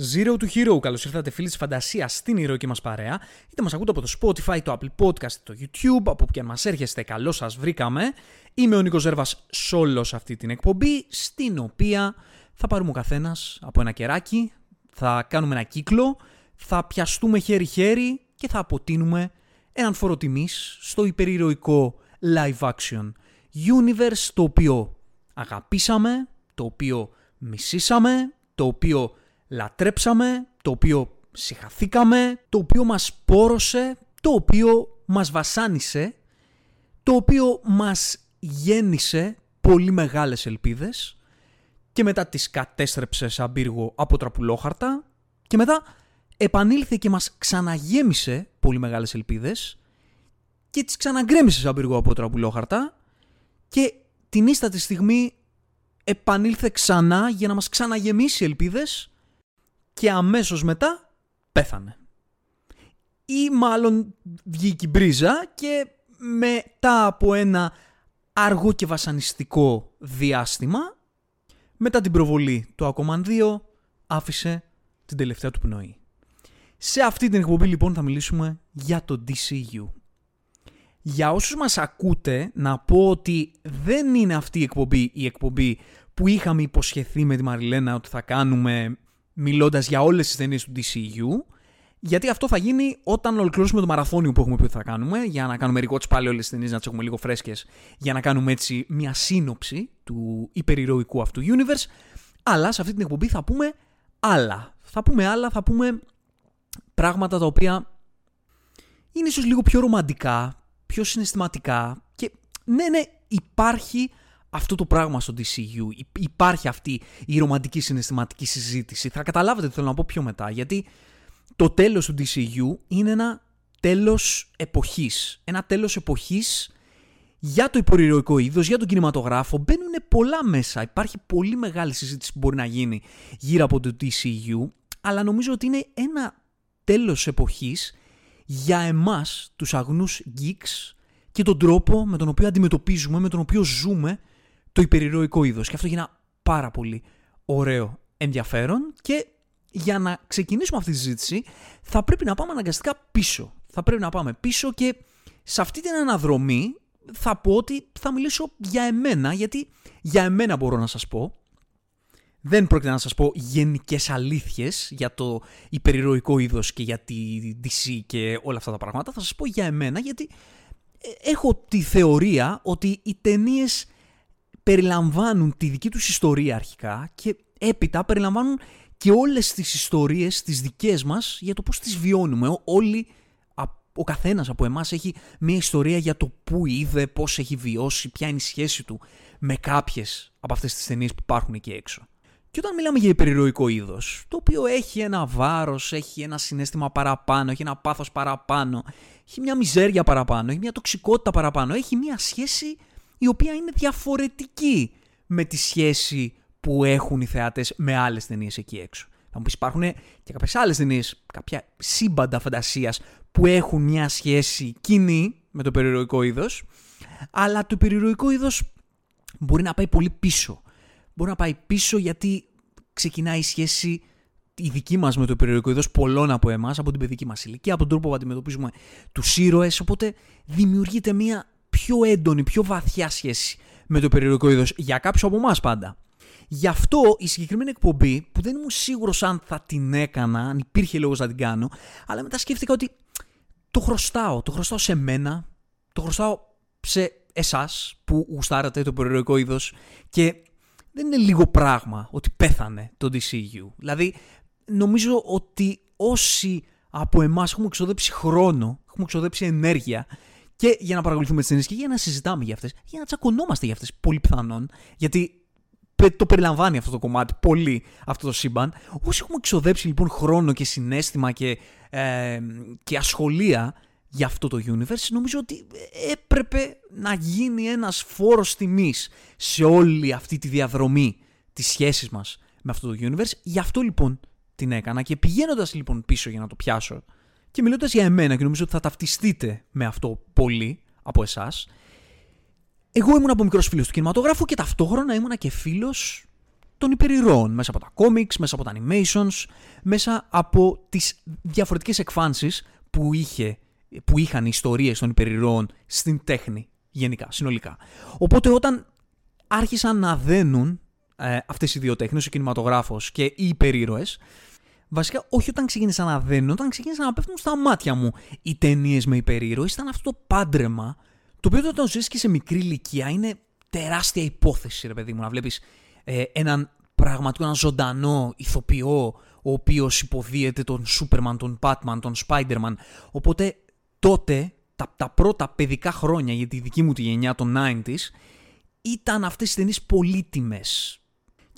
Zero to Hero. Καλώς ήρθατε, φίλοι της φαντασίας, στην ηρωική μας παρέα. Είτε μας ακούτε από το Spotify, το Apple Podcast, το YouTube, από όπου και αν μας έρχεστε, καλώς σας βρήκαμε. Είμαι ο Νίκος Ζέρβας Σόλο σε αυτή την εκπομπή, στην οποία θα πάρουμε ο καθένας από ένα κεράκι, θα κάνουμε ένα κύκλο, θα πιαστούμε χέρι-χέρι και θα αποτείνουμε έναν φόρο στο υπερηρωικό live action universe το οποίο αγαπήσαμε, το οποίο μισήσαμε, το οποίο λατρέψαμε, το οποίο συχαθήκαμε, το οποίο μας πόρωσε, το οποίο μας βασάνισε, το οποίο μας γέννησε πολύ μεγάλες ελπίδες και μετά τις κατέστρεψε σαν πύργο από τραπουλόχαρτα και μετά επανήλθε και μας ξαναγέμισε πολύ μεγάλες ελπίδες και τις ξαναγκρέμισε σαν πύργο από τραπουλόχαρτα και την ίστατη στιγμή επανήλθε ξανά για να μας ξαναγεμίσει ελπίδες και αμέσως μετά πέθανε. Ή μάλλον βγήκε η μπρίζα και μετά από ένα αργό και βασανιστικό διάστημα, μετά την προβολή του Aquaman 2, άφησε την τελευταία του πνοή. Σε αυτή την εκπομπή λοιπόν θα μιλήσουμε για το DCU. Για όσους μας ακούτε, να πω ότι δεν είναι αυτή η εκπομπή η εκπομπή που είχαμε υποσχεθεί με τη Μαριλένα ότι θα κάνουμε μιλώντας για όλες τις ταινίες του DCU, γιατί αυτό θα γίνει όταν ολοκληρώσουμε το μαραθώνιο που έχουμε πει ότι θα κάνουμε, για να κάνουμε rewatch πάλι όλες τις ταινίες, να τις έχουμε λίγο φρέσκες, για να κάνουμε έτσι μια σύνοψη του υπερηρωικού αυτού universe, αλλά σε αυτή την εκπομπή θα πούμε άλλα. Θα πούμε άλλα, θα πούμε πράγματα τα οποία είναι ίσως λίγο πιο ρομαντικά, πιο συναισθηματικά και ναι, ναι, υπάρχει αυτό το πράγμα στο DCU. Υπάρχει αυτή η ρομαντική συναισθηματική συζήτηση. Θα καταλάβετε τι θέλω να πω πιο μετά, γιατί το τέλος του DCU είναι ένα τέλος εποχής. Ένα τέλος εποχής για το υπορηρωικό είδος, για τον κινηματογράφο. Μπαίνουν πολλά μέσα. Υπάρχει πολύ μεγάλη συζήτηση που μπορεί να γίνει γύρω από το DCU, αλλά νομίζω ότι είναι ένα τέλος εποχής για εμάς, τους αγνούς geeks και τον τρόπο με τον οποίο αντιμετωπίζουμε, με τον οποίο ζούμε το υπερηρωικό είδος. Και αυτό γίνει ένα πάρα πολύ ωραίο ενδιαφέρον και για να ξεκινήσουμε αυτή τη συζήτηση θα πρέπει να πάμε αναγκαστικά πίσω. Θα πρέπει να πάμε πίσω και σε αυτή την αναδρομή θα πω ότι θα μιλήσω για εμένα, γιατί για εμένα μπορώ να σας πω δεν πρόκειται να σας πω γενικές αλήθειες για το υπερηρωικό είδος και για τη DC και όλα αυτά τα πράγματα. Θα σας πω για εμένα γιατί ε, έχω τη θεωρία ότι οι ταινίες περιλαμβάνουν τη δική τους ιστορία αρχικά και έπειτα περιλαμβάνουν και όλες τις ιστορίες τις δικές μας για το πώς τις βιώνουμε. Όλοι, ο καθένας από εμάς έχει μια ιστορία για το πού είδε, πώς έχει βιώσει, ποια είναι η σχέση του με κάποιες από αυτές τις ταινίες που υπάρχουν εκεί έξω. Και όταν μιλάμε για υπερηρωικό είδος, το οποίο έχει ένα βάρος, έχει ένα συνέστημα παραπάνω, έχει ένα πάθος παραπάνω, έχει μια μιζέρια παραπάνω, έχει μια τοξικότητα παραπάνω, έχει μια σχέση η οποία είναι διαφορετική με τη σχέση που έχουν οι θεάτες με άλλες ταινίες εκεί έξω. Θα μου πεις, υπάρχουν και κάποιες άλλες ταινίες, κάποια σύμπαντα φαντασίας που έχουν μια σχέση κοινή με το περιηρωικό είδος, αλλά το περιηρωικό είδος μπορεί να πάει πολύ πίσω μπορεί να πάει πίσω γιατί ξεκινάει η σχέση η δική μας με το περιοδικό είδος πολλών από εμάς, από την παιδική μας ηλικία, από τον τρόπο που αντιμετωπίζουμε τους ήρωες, οπότε δημιουργείται μια πιο έντονη, πιο βαθιά σχέση με το περιοδικό είδος για κάποιους από εμάς πάντα. Γι' αυτό η συγκεκριμένη εκπομπή, που δεν ήμουν σίγουρος αν θα την έκανα, αν υπήρχε λόγος να την κάνω, αλλά μετά σκέφτηκα ότι το χρωστάω. Το χρωστάω σε μένα, το χρωστάω σε εσάς που γουστάρατε το περιοδικό είδος και δεν είναι λίγο πράγμα ότι πέθανε το DCU. Δηλαδή, νομίζω ότι όσοι από εμάς έχουμε εξοδέψει χρόνο, έχουμε εξοδέψει ενέργεια και για να παρακολουθούμε τις ταινίε και για να συζητάμε για αυτές, για να τσακωνόμαστε για αυτές, πολύ πιθανόν, γιατί το περιλαμβάνει αυτό το κομμάτι πολύ αυτό το σύμπαν. Όσοι έχουμε εξοδέψει λοιπόν χρόνο και συνέστημα και, ε, και ασχολία για αυτό το universe, νομίζω ότι έπρεπε να γίνει ένας φόρος τιμής σε όλη αυτή τη διαδρομή της σχέσης μας με αυτό το universe. Γι' αυτό λοιπόν την έκανα και πηγαίνοντας λοιπόν πίσω για να το πιάσω και μιλώντας για εμένα και νομίζω ότι θα ταυτιστείτε με αυτό πολύ από εσάς, εγώ ήμουν από μικρός φίλος του κινηματογράφου και ταυτόχρονα ήμουνα και φίλος των υπερηρώων, μέσα από τα comics, μέσα από τα animations, μέσα από τις διαφορετικές εκφάνσεις που, είχε, που είχαν οι ιστορίες των υπερηρώων στην τέχνη γενικά, συνολικά. Οπότε όταν άρχισαν να δένουν ε, αυτές οι δύο τέχνες, ο κινηματογράφος και οι υπερήρωες, Βασικά, όχι όταν ξεκίνησαν να δένουν, όταν ξεκίνησαν να πέφτουν στα μάτια μου οι ταινίες με υπερήρωες, ήταν αυτό το πάντρεμα, το οποίο όταν το ζεις και σε μικρή ηλικία είναι τεράστια υπόθεση, ρε παιδί μου, να βλέπεις ε, έναν πραγματικό, έναν ζωντανό ηθοποιό, ο οποίος υποδίεται τον Σούπερμαν, τον Batman, τον Spider-Man. Οπότε τότε, τα, τα πρώτα παιδικά χρόνια για τη δική μου τη γενιά των 90s, ήταν αυτές οι ταινίες πολύτιμες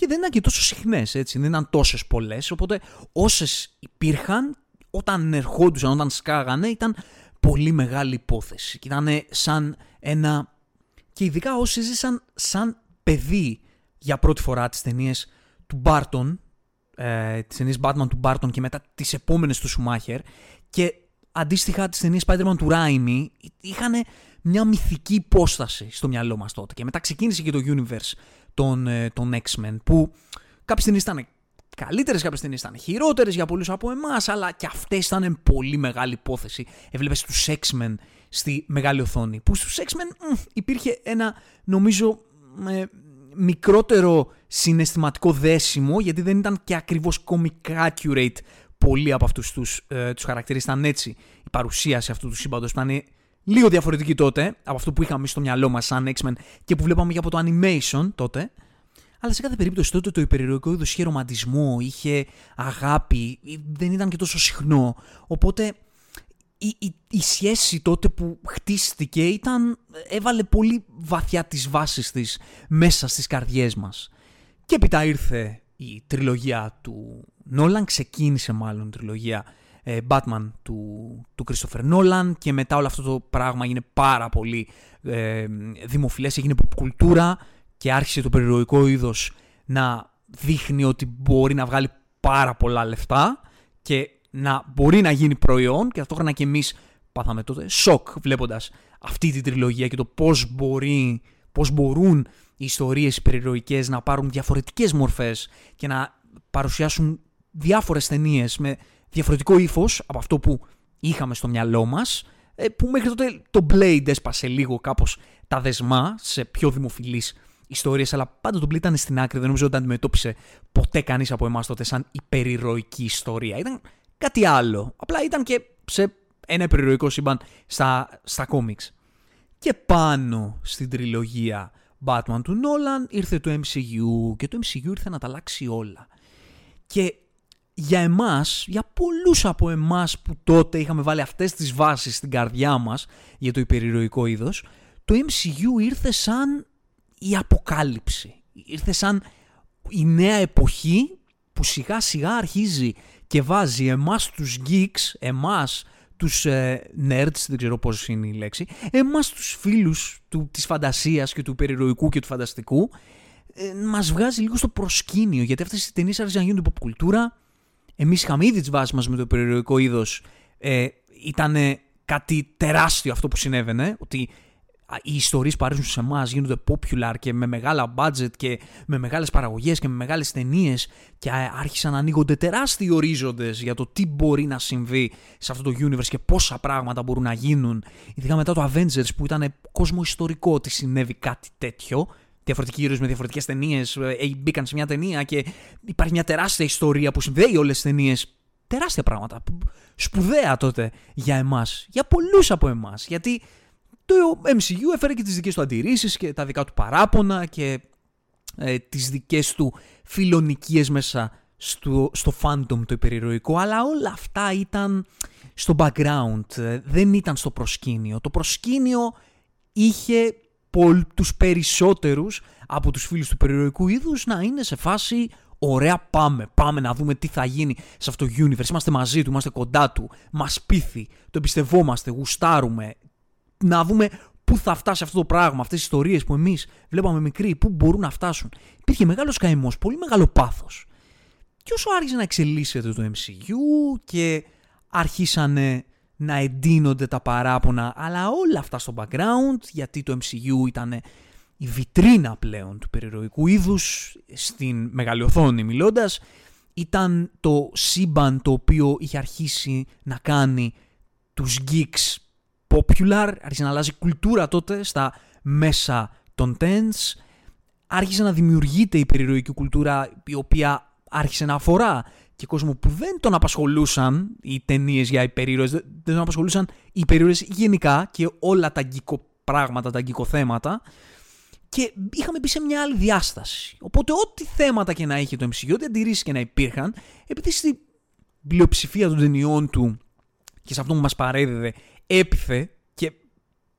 και δεν ήταν και τόσο συχνές, έτσι. Δεν ήταν τόσες πολλές. Οπότε όσες υπήρχαν, όταν ερχόντουσαν, όταν σκάγανε, ήταν πολύ μεγάλη υπόθεση. Και ήταν σαν ένα. Και ειδικά όσοι ζήσαν σαν παιδί για πρώτη φορά τις ταινίες του Μπάρτον, ε, τις ταινίες Batman του Μπάρτον και μετά τις επόμενες του Σουμάχερ. Και αντίστοιχα τις ταινίες Spider-Man του Ράιμι είχαν μια μυθική υπόσταση στο μυαλό μας τότε. Και μετά ξεκίνησε και το universe των, ε, των X-Men που κάποιες ταινίες ήταν καλύτερες, κάποιε ταινίε ήταν χειρότερες για πολλούς από εμάς, αλλά και αυτές ήταν πολύ μεγάλη υπόθεση. Έβλεπες τους X-Men στη μεγάλη οθόνη. Που στους X-Men υπήρχε ένα νομίζω ε, μικρότερο συναισθηματικό δέσιμο, γιατί δεν ήταν και ακριβώς comic accurate πολλοί από αυτούς τους ε, τους χαρακτήρες. Ήταν έτσι η παρουσίαση αυτού τους σύμπαντος. Ήταν λίγο διαφορετική τότε από αυτό που είχαμε στο μυαλό μας σαν X-Men και που βλέπαμε και από το animation τότε. Αλλά σε κάθε περίπτωση τότε το υπερηρωικό είδος είχε ρομαντισμό, είχε αγάπη, δεν ήταν και τόσο συχνό. Οπότε η, η, η σχέση τότε που χτίστηκε ήταν, έβαλε πολύ βαθιά τις βάσεις της μέσα στις καρδιές μας. Και έπειτα ήρθε η τριλογία του Νόλαν, ξεκίνησε μάλλον η τριλογία ε, Batman του, του Christopher Nolan και μετά όλο αυτό το πράγμα έγινε πάρα πολύ ε, δημοφιλές, έγινε κουλτούρα και άρχισε το περιρροϊκό είδος να δείχνει ότι μπορεί να βγάλει πάρα πολλά λεφτά και να μπορεί να γίνει προϊόν και ταυτόχρονα και εμείς πάθαμε τότε σοκ βλέποντας αυτή την τριλογία και το πώς, μπορεί, πώς μπορούν οι ιστορίες περιρροϊκές να πάρουν διαφορετικές μορφές και να παρουσιάσουν διάφορες ταινίες με διαφορετικό ύφος από αυτό που είχαμε στο μυαλό μας, ε, που μέχρι τότε το Blade έσπασε λίγο κάπως τα δεσμά σε πιο δημοφιλείς ιστορίες, αλλά πάντα το Blade ήταν στην άκρη. Δεν νομίζω ότι αντιμετώπισε ποτέ κανείς από εμάς τότε σαν υπερηρωική ιστορία. Ήταν κάτι άλλο. Απλά ήταν και σε ένα υπερηρωικό σύμπαν στα, στα κόμιξ. Και πάνω στην τριλογία Batman του Nolan ήρθε το MCU και το MCU ήρθε να τα αλλάξει όλα. Και για εμάς, για πολλούς από εμάς που τότε είχαμε βάλει αυτές τις βάσεις στην καρδιά μας για το υπερηρωικό είδος, το MCU ήρθε σαν η αποκάλυψη. Ήρθε σαν η νέα εποχή που σιγά σιγά αρχίζει και βάζει εμάς τους geeks, εμάς τους ε, nerds, δεν ξέρω πώς είναι η λέξη, εμάς τους φίλους του, της φαντασίας και του υπερηρωικού και του φανταστικού, ε, μας βγάζει λίγο στο προσκήνιο, γιατί αυτές οι ταινίες άρχισαν να γίνονται υποκουλτούρα, Εμείς είχαμε ήδη τις βάσεις μας με το περιοδικό είδος. Ε, ήταν κάτι τεράστιο αυτό που συνέβαινε. Ότι οι ιστορίες που αρέσουν σε εμάς γίνονται popular και με μεγάλα budget και με μεγάλες παραγωγές και με μεγάλες ταινίες και άρχισαν να ανοίγονται τεράστιοι ορίζοντες για το τι μπορεί να συμβεί σε αυτό το universe και πόσα πράγματα μπορούν να γίνουν. Ειδικά μετά το Avengers που ήταν κόσμο ιστορικό ότι συνέβη κάτι τέτοιο διαφορετικοί ήρωε με διαφορετικές ταινίες ε, μπήκαν σε μια ταινία και υπάρχει μια τεράστια ιστορία που συνδέει όλες τις ταινίες. Τεράστια πράγματα. Σπουδαία τότε για εμάς. Για πολλούς από εμάς. Γιατί το MCU έφερε και τις δικές του αντιρρήσεις και τα δικά του παράπονα και ε, τις δικές του φιλονικίες μέσα στο, στο fandom το υπερηρωικό. Αλλά όλα αυτά ήταν στο background. Ε, δεν ήταν στο προσκήνιο. Το προσκήνιο είχε τους περισσότερους από τους φίλους του περιοριστικού είδους να είναι σε φάση ωραία πάμε, πάμε να δούμε τι θα γίνει σε αυτό το universe, είμαστε μαζί του, είμαστε κοντά του, μας πείθει, το εμπιστευόμαστε, γουστάρουμε, να δούμε πού θα φτάσει αυτό το πράγμα, αυτές τις ιστορίες που εμείς βλέπαμε μικροί, πού μπορούν να φτάσουν. Υπήρχε μεγάλος καημός, πολύ μεγάλο πάθος. Και όσο άρχισε να εξελίσσεται το MCU και αρχίσανε να εντείνονται τα παράπονα, αλλά όλα αυτά στο background, γιατί το MCU ήταν η βιτρίνα πλέον του περιεροϊκού είδους στην μεγάλη οθόνη μιλώντας ήταν το σύμπαν το οποίο είχε αρχίσει να κάνει τους geeks popular, άρχισε να αλλάζει κουλτούρα τότε στα μέσα των tens, άρχισε να δημιουργείται η περιεροϊκή κουλτούρα η οποία άρχισε να αφορά και κόσμο που δεν τον απασχολούσαν οι ταινίες για υπερήρωες, δεν τον απασχολούσαν οι υπερήρωες γενικά και όλα τα γκικό πράγματα, τα γκικό θέματα και είχαμε μπει σε μια άλλη διάσταση. Οπότε ό,τι θέματα και να είχε το MCU, ό,τι αντιρρήσεις και να υπήρχαν, επειδή στη πλειοψηφία των ταινιών του και σε αυτό που μας παρέδιδε έπιθε και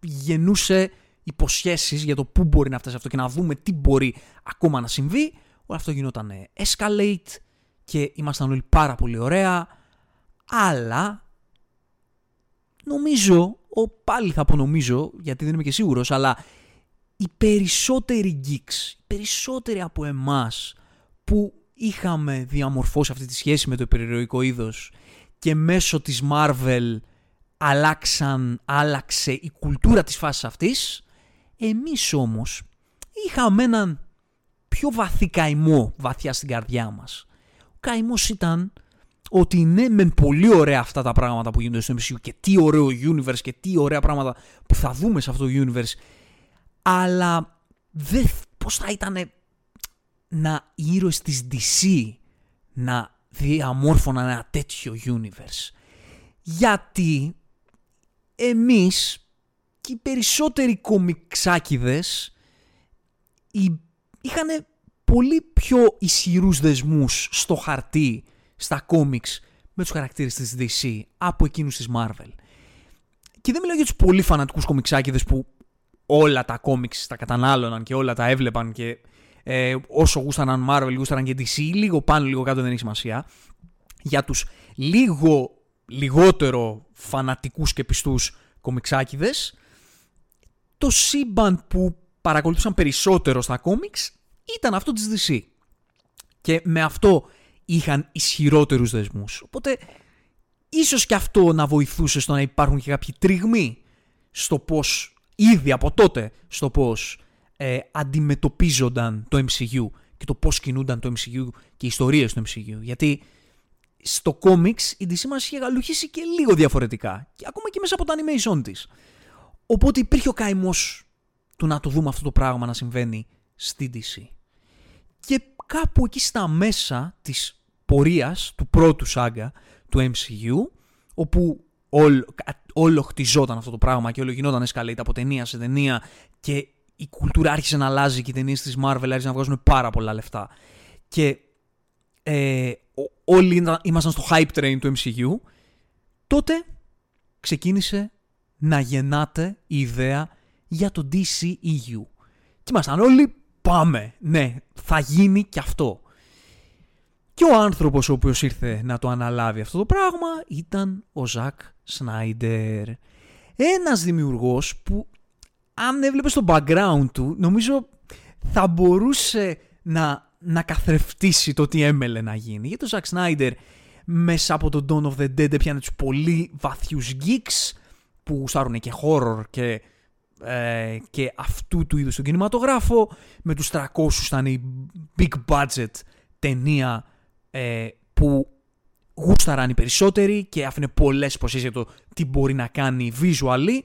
γεννούσε υποσχέσεις για το πού μπορεί να φτάσει αυτό και να δούμε τι μπορεί ακόμα να συμβεί, όλο αυτό γινόταν escalate και ήμασταν όλοι πάρα πολύ ωραία, αλλά νομίζω, ο, πάλι θα πω νομίζω, γιατί δεν είμαι και σίγουρος, αλλά οι περισσότεροι geeks, οι περισσότεροι από εμάς που είχαμε διαμορφώσει αυτή τη σχέση με το υπερηρωικό είδος και μέσω της Marvel αλλάξαν, άλλαξε η κουλτούρα της φάσης αυτής, εμείς όμως είχαμε έναν πιο βαθύ καημό βαθιά στην καρδιά μας. Ο καημός ήταν ότι ναι μεν πολύ ωραία αυτά τα πράγματα που γίνονται στο MCU και τι ωραίο universe και τι ωραία πράγματα που θα δούμε σε αυτό το universe αλλά δεν, πώς θα ήταν να οι ήρωες της DC να διαμόρφωναν ένα τέτοιο universe. Γιατί εμείς και οι περισσότεροι κομιξάκιδες είχαν πολύ πιο ισχυρούς δεσμούς στο χαρτί, στα κόμιξ, με τους χαρακτήρες της DC από εκείνους της Marvel. Και δεν μιλάω για τους πολύ φανατικούς κομιξάκιδες που όλα τα κόμιξ τα κατανάλωναν και όλα τα έβλεπαν και ε, όσο γούσταναν Marvel, γούσταναν και DC, λίγο πάνω, λίγο κάτω δεν έχει σημασία. Για τους λίγο λιγότερο φανατικούς και πιστούς κομιξάκιδες, το σύμπαν που παρακολουθούσαν περισσότερο στα κόμιξ ήταν αυτό της DC. Και με αυτό είχαν ισχυρότερους δεσμούς. Οπότε ίσως και αυτό να βοηθούσε στο να υπάρχουν και κάποιοι τριγμοί στο πώς ήδη από τότε στο πώς ε, αντιμετωπίζονταν το MCU και το πώς κινούνταν το MCU και οι ιστορίες του MCU. Γιατί στο κόμιξ η DC μας είχε γαλουχίσει και λίγο διαφορετικά. Και ακόμα και μέσα από το animation της. Οπότε υπήρχε ο καημός του να το δούμε αυτό το πράγμα να συμβαίνει στη DC. Και κάπου εκεί στα μέσα της πορείας του πρώτου σάγκα του MCU, όπου όλο, όλο χτιζόταν αυτό το πράγμα και όλο γινόταν escalate από ταινία σε ταινία και η κουλτούρα άρχισε να αλλάζει και οι ταινίες της Marvel άρχισαν να βγάζουν πάρα πολλά λεφτά. Και ε, όλοι ήμασταν στο hype train του MCU. Τότε ξεκίνησε να γεννάται η ιδέα για το DCEU. Και ήμασταν όλοι πάμε, ναι, θα γίνει και αυτό. Και ο άνθρωπος ο οποίος ήρθε να το αναλάβει αυτό το πράγμα ήταν ο Ζακ Σνάιντερ. Ένας δημιουργός που αν έβλεπες το background του νομίζω θα μπορούσε να, να καθρεφτήσει το τι έμελε να γίνει. Γιατί ο Ζακ Σνάιντερ μέσα από τον Dawn of the Dead έπιανε τους πολύ βαθιούς geeks που γουστάρουν και horror και, ε, και αυτού του είδους τον κινηματογράφο. Με τους 300 ήταν η big budget ταινία ε, που γούσταραν οι περισσότεροι και άφηνε πολλές υποσχέσεις για το τι μπορεί να κάνει visually.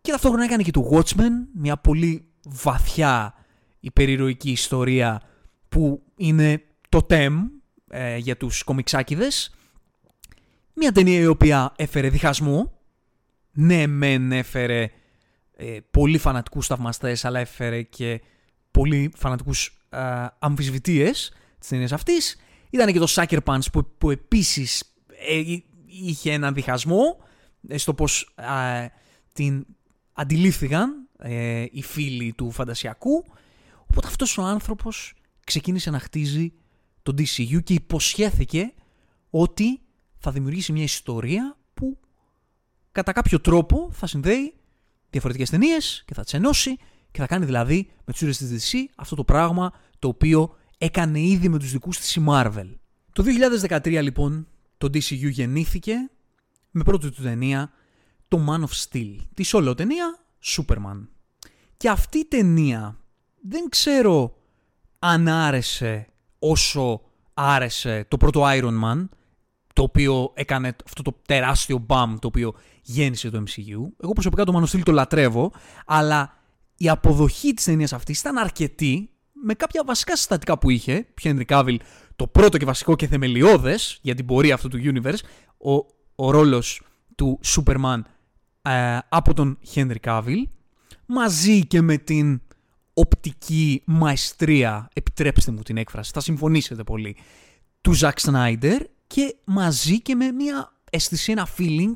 Και ταυτόχρονα έκανε και το Watchmen, μια πολύ βαθιά υπερηρωική ιστορία που είναι το TEM ε, για τους κομιξάκιδες. Μια ταινία η οποία έφερε διχασμό. Ναι, μεν έφερε ε, πολύ φανατικούς θαυμαστές, αλλά έφερε και πολύ φανατικούς ε, αμφισβητείες της ταινίας αυτής. Ήταν και το Sucker Punch που, που επίσης ε, είχε έναν διχασμό ε, στο πώς την αντιλήφθηκαν ε, οι φίλοι του φαντασιακού. Οπότε αυτός ο άνθρωπος ξεκίνησε να χτίζει το DCU και υποσχέθηκε ότι θα δημιουργήσει μια ιστορία που κατά κάποιο τρόπο θα συνδέει διαφορετικές ταινίες και θα τις ενώσει και θα κάνει δηλαδή με τους ήρωες της DC αυτό το πράγμα το οποίο έκανε ήδη με τους δικούς της η Marvel. Το 2013 λοιπόν το DCU γεννήθηκε με πρώτη του ταινία το Man of Steel, τη solo ταινία Superman. Και αυτή η ταινία δεν ξέρω αν άρεσε όσο άρεσε το πρώτο Iron Man, το οποίο έκανε αυτό το τεράστιο μπαμ το οποίο γέννησε το MCU. Εγώ προσωπικά το Man το λατρεύω, αλλά η αποδοχή της ταινίας αυτής ήταν αρκετή με κάποια βασικά συστατικά που είχε. Ποιο Henry Cavill, το πρώτο και βασικό και θεμελιώδες για την πορεία αυτού του universe, ο, ο ρόλος του Superman ε, από τον Henry Cavill, μαζί και με την οπτική μαεστρία, επιτρέψτε μου την έκφραση, θα συμφωνήσετε πολύ, του Zack Snyder και μαζί και με μια αίσθηση, ένα feeling,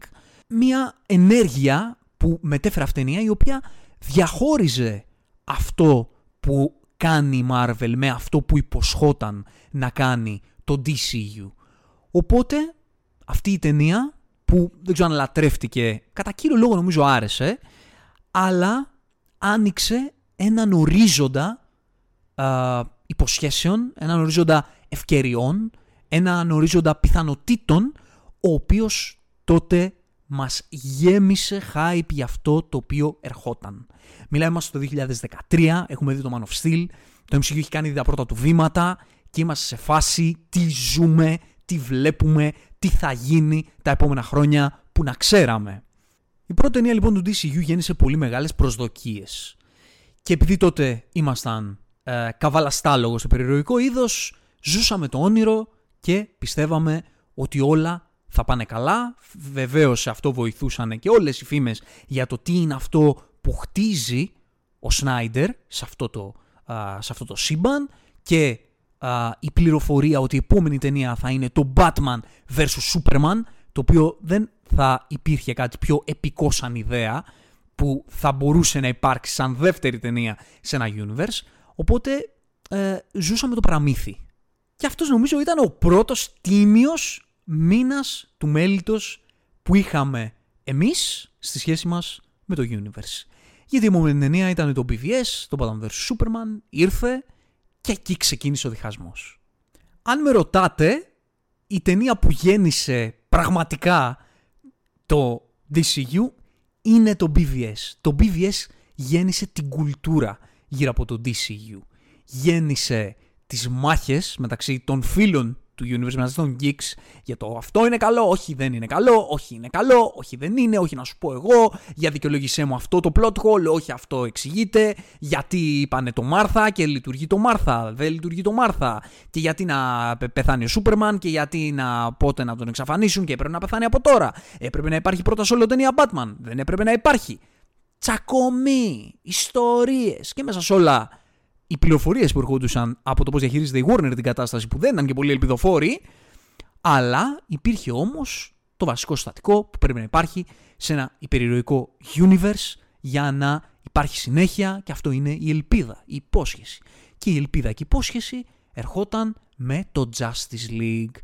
μια ενέργεια που μετέφερε αυτήν η οποία διαχώριζε αυτό που κάνει η Marvel με αυτό που υποσχόταν να κάνει το DCU. Οπότε αυτή η ταινία που δεν ξέρω αν λατρεύτηκε, κατά κύριο λόγο νομίζω άρεσε, αλλά άνοιξε έναν ορίζοντα α, υποσχέσεων, έναν ορίζοντα ευκαιριών, έναν ορίζοντα πιθανοτήτων, ο οποίος τότε μας γέμισε hype για αυτό το οποίο ερχόταν. Μιλάμε είμαστε το 2013, έχουμε δει το Man of Steel, το MCU έχει κάνει τα πρώτα του βήματα και είμαστε σε φάση τι ζούμε, τι βλέπουμε, τι θα γίνει τα επόμενα χρόνια που να ξέραμε. Η πρώτη ταινία λοιπόν του DCU γέννησε πολύ μεγάλες προσδοκίες. Και επειδή τότε ήμασταν ε, καβαλαστάλογος στο περιρροϊκό είδος, ζούσαμε το όνειρο και πιστεύαμε ότι όλα θα πάνε καλά. Βεβαίως σε αυτό βοηθούσαν και όλες οι φήμες για το τι είναι αυτό που χτίζει ο Σνάιντερ σε αυτό το, σε αυτό το σύμπαν. Και η πληροφορία ότι η επόμενη ταινία θα είναι το Batman vs Superman το οποίο δεν θα υπήρχε κάτι πιο επικό σαν ιδέα που θα μπορούσε να υπάρξει σαν δεύτερη ταινία σε ένα universe. Οπότε ε, ζούσαμε το παραμύθι και αυτός νομίζω ήταν ο πρώτος τίμιος μήνας του μέλητος που είχαμε εμείς στη σχέση μας με το universe. Γιατί η επόμενη ταινία ήταν το BVS, το Batman vs Superman, ήρθε και εκεί ξεκίνησε ο διχασμός. Αν με ρωτάτε, η ταινία που γέννησε πραγματικά το DCU είναι το BVS. Το BVS γέννησε την κουλτούρα γύρω από το DCU. Γέννησε τις μάχες μεταξύ των φίλων του universe μεταξύ των geeks για το αυτό είναι καλό, όχι δεν είναι καλό, όχι είναι καλό, όχι δεν είναι, όχι να σου πω εγώ, για δικαιολόγησέ μου αυτό το plot hole, όχι αυτό εξηγείται, γιατί είπανε το Μάρθα και λειτουργεί το Μάρθα, δεν λειτουργεί το Μάρθα και γιατί να πεθάνει ο Σούπερμαν και γιατί να πότε να τον εξαφανίσουν και έπρεπε να πεθάνει από τώρα. Έπρεπε να υπάρχει πρώτα σε όλο ταινία Batman, δεν έπρεπε να υπάρχει. Τσακωμοί, ιστορίες και μέσα σε όλα οι πληροφορίες που ερχόντουσαν από το πώς διαχειρίζεται η Warner την κατάσταση που δεν ήταν και πολύ ελπιδοφόροι, αλλά υπήρχε όμως το βασικό συστατικό που πρέπει να υπάρχει σε ένα υπερηρωικό universe για να υπάρχει συνέχεια και αυτό είναι η ελπίδα, η υπόσχεση. Και η ελπίδα και η υπόσχεση ερχόταν με το Justice League.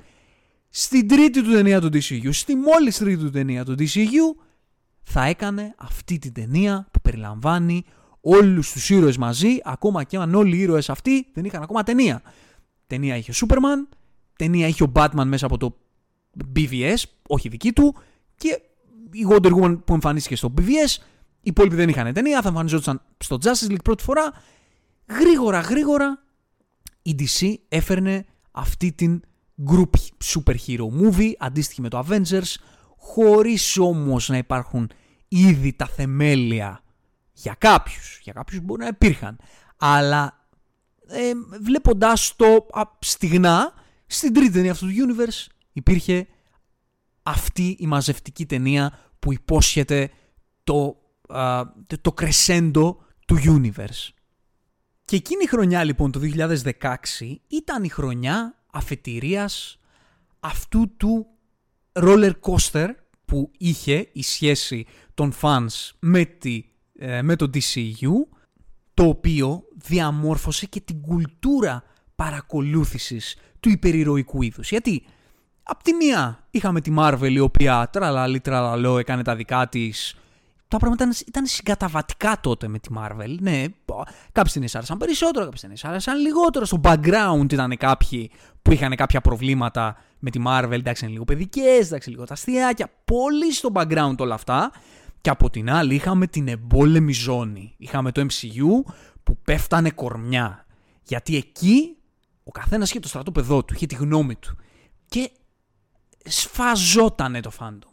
Στην τρίτη του ταινία του DCU, στη μόλις τρίτη του ταινία του DCU, θα έκανε αυτή την ταινία που περιλαμβάνει όλους τους ήρωες μαζί, ακόμα και αν όλοι οι ήρωες αυτοί δεν είχαν ακόμα ταινία. Ταινία είχε ο Superman, ταινία είχε ο Batman μέσα από το BVS, όχι δική του, και η Wonder Woman που εμφανίστηκε στο BVS, οι υπόλοιποι δεν είχαν ταινία, θα εμφανιζόντουσαν στο Justice League πρώτη φορά. Γρήγορα, γρήγορα, η DC έφερνε αυτή την group super hero movie, αντίστοιχη με το Avengers, χωρίς όμως να υπάρχουν ήδη τα θεμέλια για κάποιους, για κάποιους μπορεί να υπήρχαν. Αλλά ε, βλέποντάς το α, στιγνά, στην τρίτη ταινία αυτού του universe υπήρχε αυτή η μαζευτική ταινία που υπόσχεται το, α, το crescendo του universe. Και εκείνη η χρονιά λοιπόν το 2016 ήταν η χρονιά αφετηρίας αυτού του roller coaster που είχε η σχέση των fans με τη ε, με το DCU, το οποίο διαμόρφωσε και την κουλτούρα παρακολούθησης του υπερηρωικού είδους. Γιατί απ' τη μία είχαμε τη Marvel η οποία τραλαλή τραλαλό έκανε τα δικά της τα πράγματα ήταν, ήταν συγκαταβατικά τότε με τη Marvel. Ναι, κάποιες ταινίες άρεσαν περισσότερο, κάποιες ταινίες άρεσαν λιγότερο. Στο background ήταν κάποιοι που είχαν κάποια προβλήματα με τη Marvel. Εντάξει, είναι λίγο παιδικές, εντάξει, λίγο τα αστείακια. Πολύ στο background όλα αυτά. Και από την άλλη είχαμε την εμπόλεμη ζώνη. Είχαμε το MCU που πέφτανε κορμιά. Γιατί εκεί ο καθένας είχε το στρατόπεδό του, είχε τη γνώμη του. Και σφαζότανε το fandom.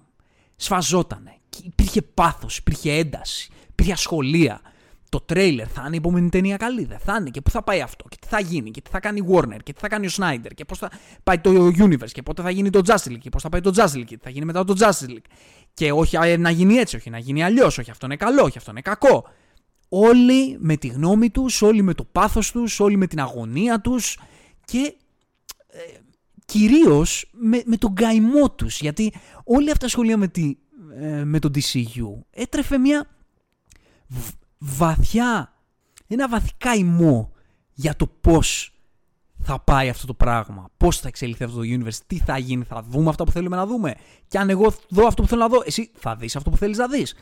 Σφαζότανε. Και υπήρχε πάθος, υπήρχε ένταση, υπήρχε ασχολία. Το τρέιλερ θα είναι η επόμενη ταινία καλή, δεν θα είναι και πού θα πάει αυτό και τι θα γίνει και τι θα κάνει η Warner και τι θα κάνει ο Snyder και πώς θα πάει το Universe και πότε θα γίνει το Justice League και πώς θα πάει το Justice League και τι θα γίνει μετά το Justice League. Και όχι να γίνει έτσι, όχι να γίνει αλλιώς, όχι αυτό είναι καλό, όχι αυτό είναι κακό. Όλοι με τη γνώμη τους, όλοι με το πάθος τους, όλοι με την αγωνία τους και ε, κυρίως με, με τον καημό τους. Γιατί όλη αυτά τα σχολεία με, τη, ε, με τον DCU έτρεφε μια βαθιά, ένα βαθικά ημό για το πώς θα πάει αυτό το πράγμα, πώς θα εξελιχθεί αυτό το universe, τι θα γίνει, θα δούμε αυτά που θέλουμε να δούμε. Και αν εγώ δω αυτό που θέλω να δω, εσύ θα δεις αυτό που θέλεις να δεις.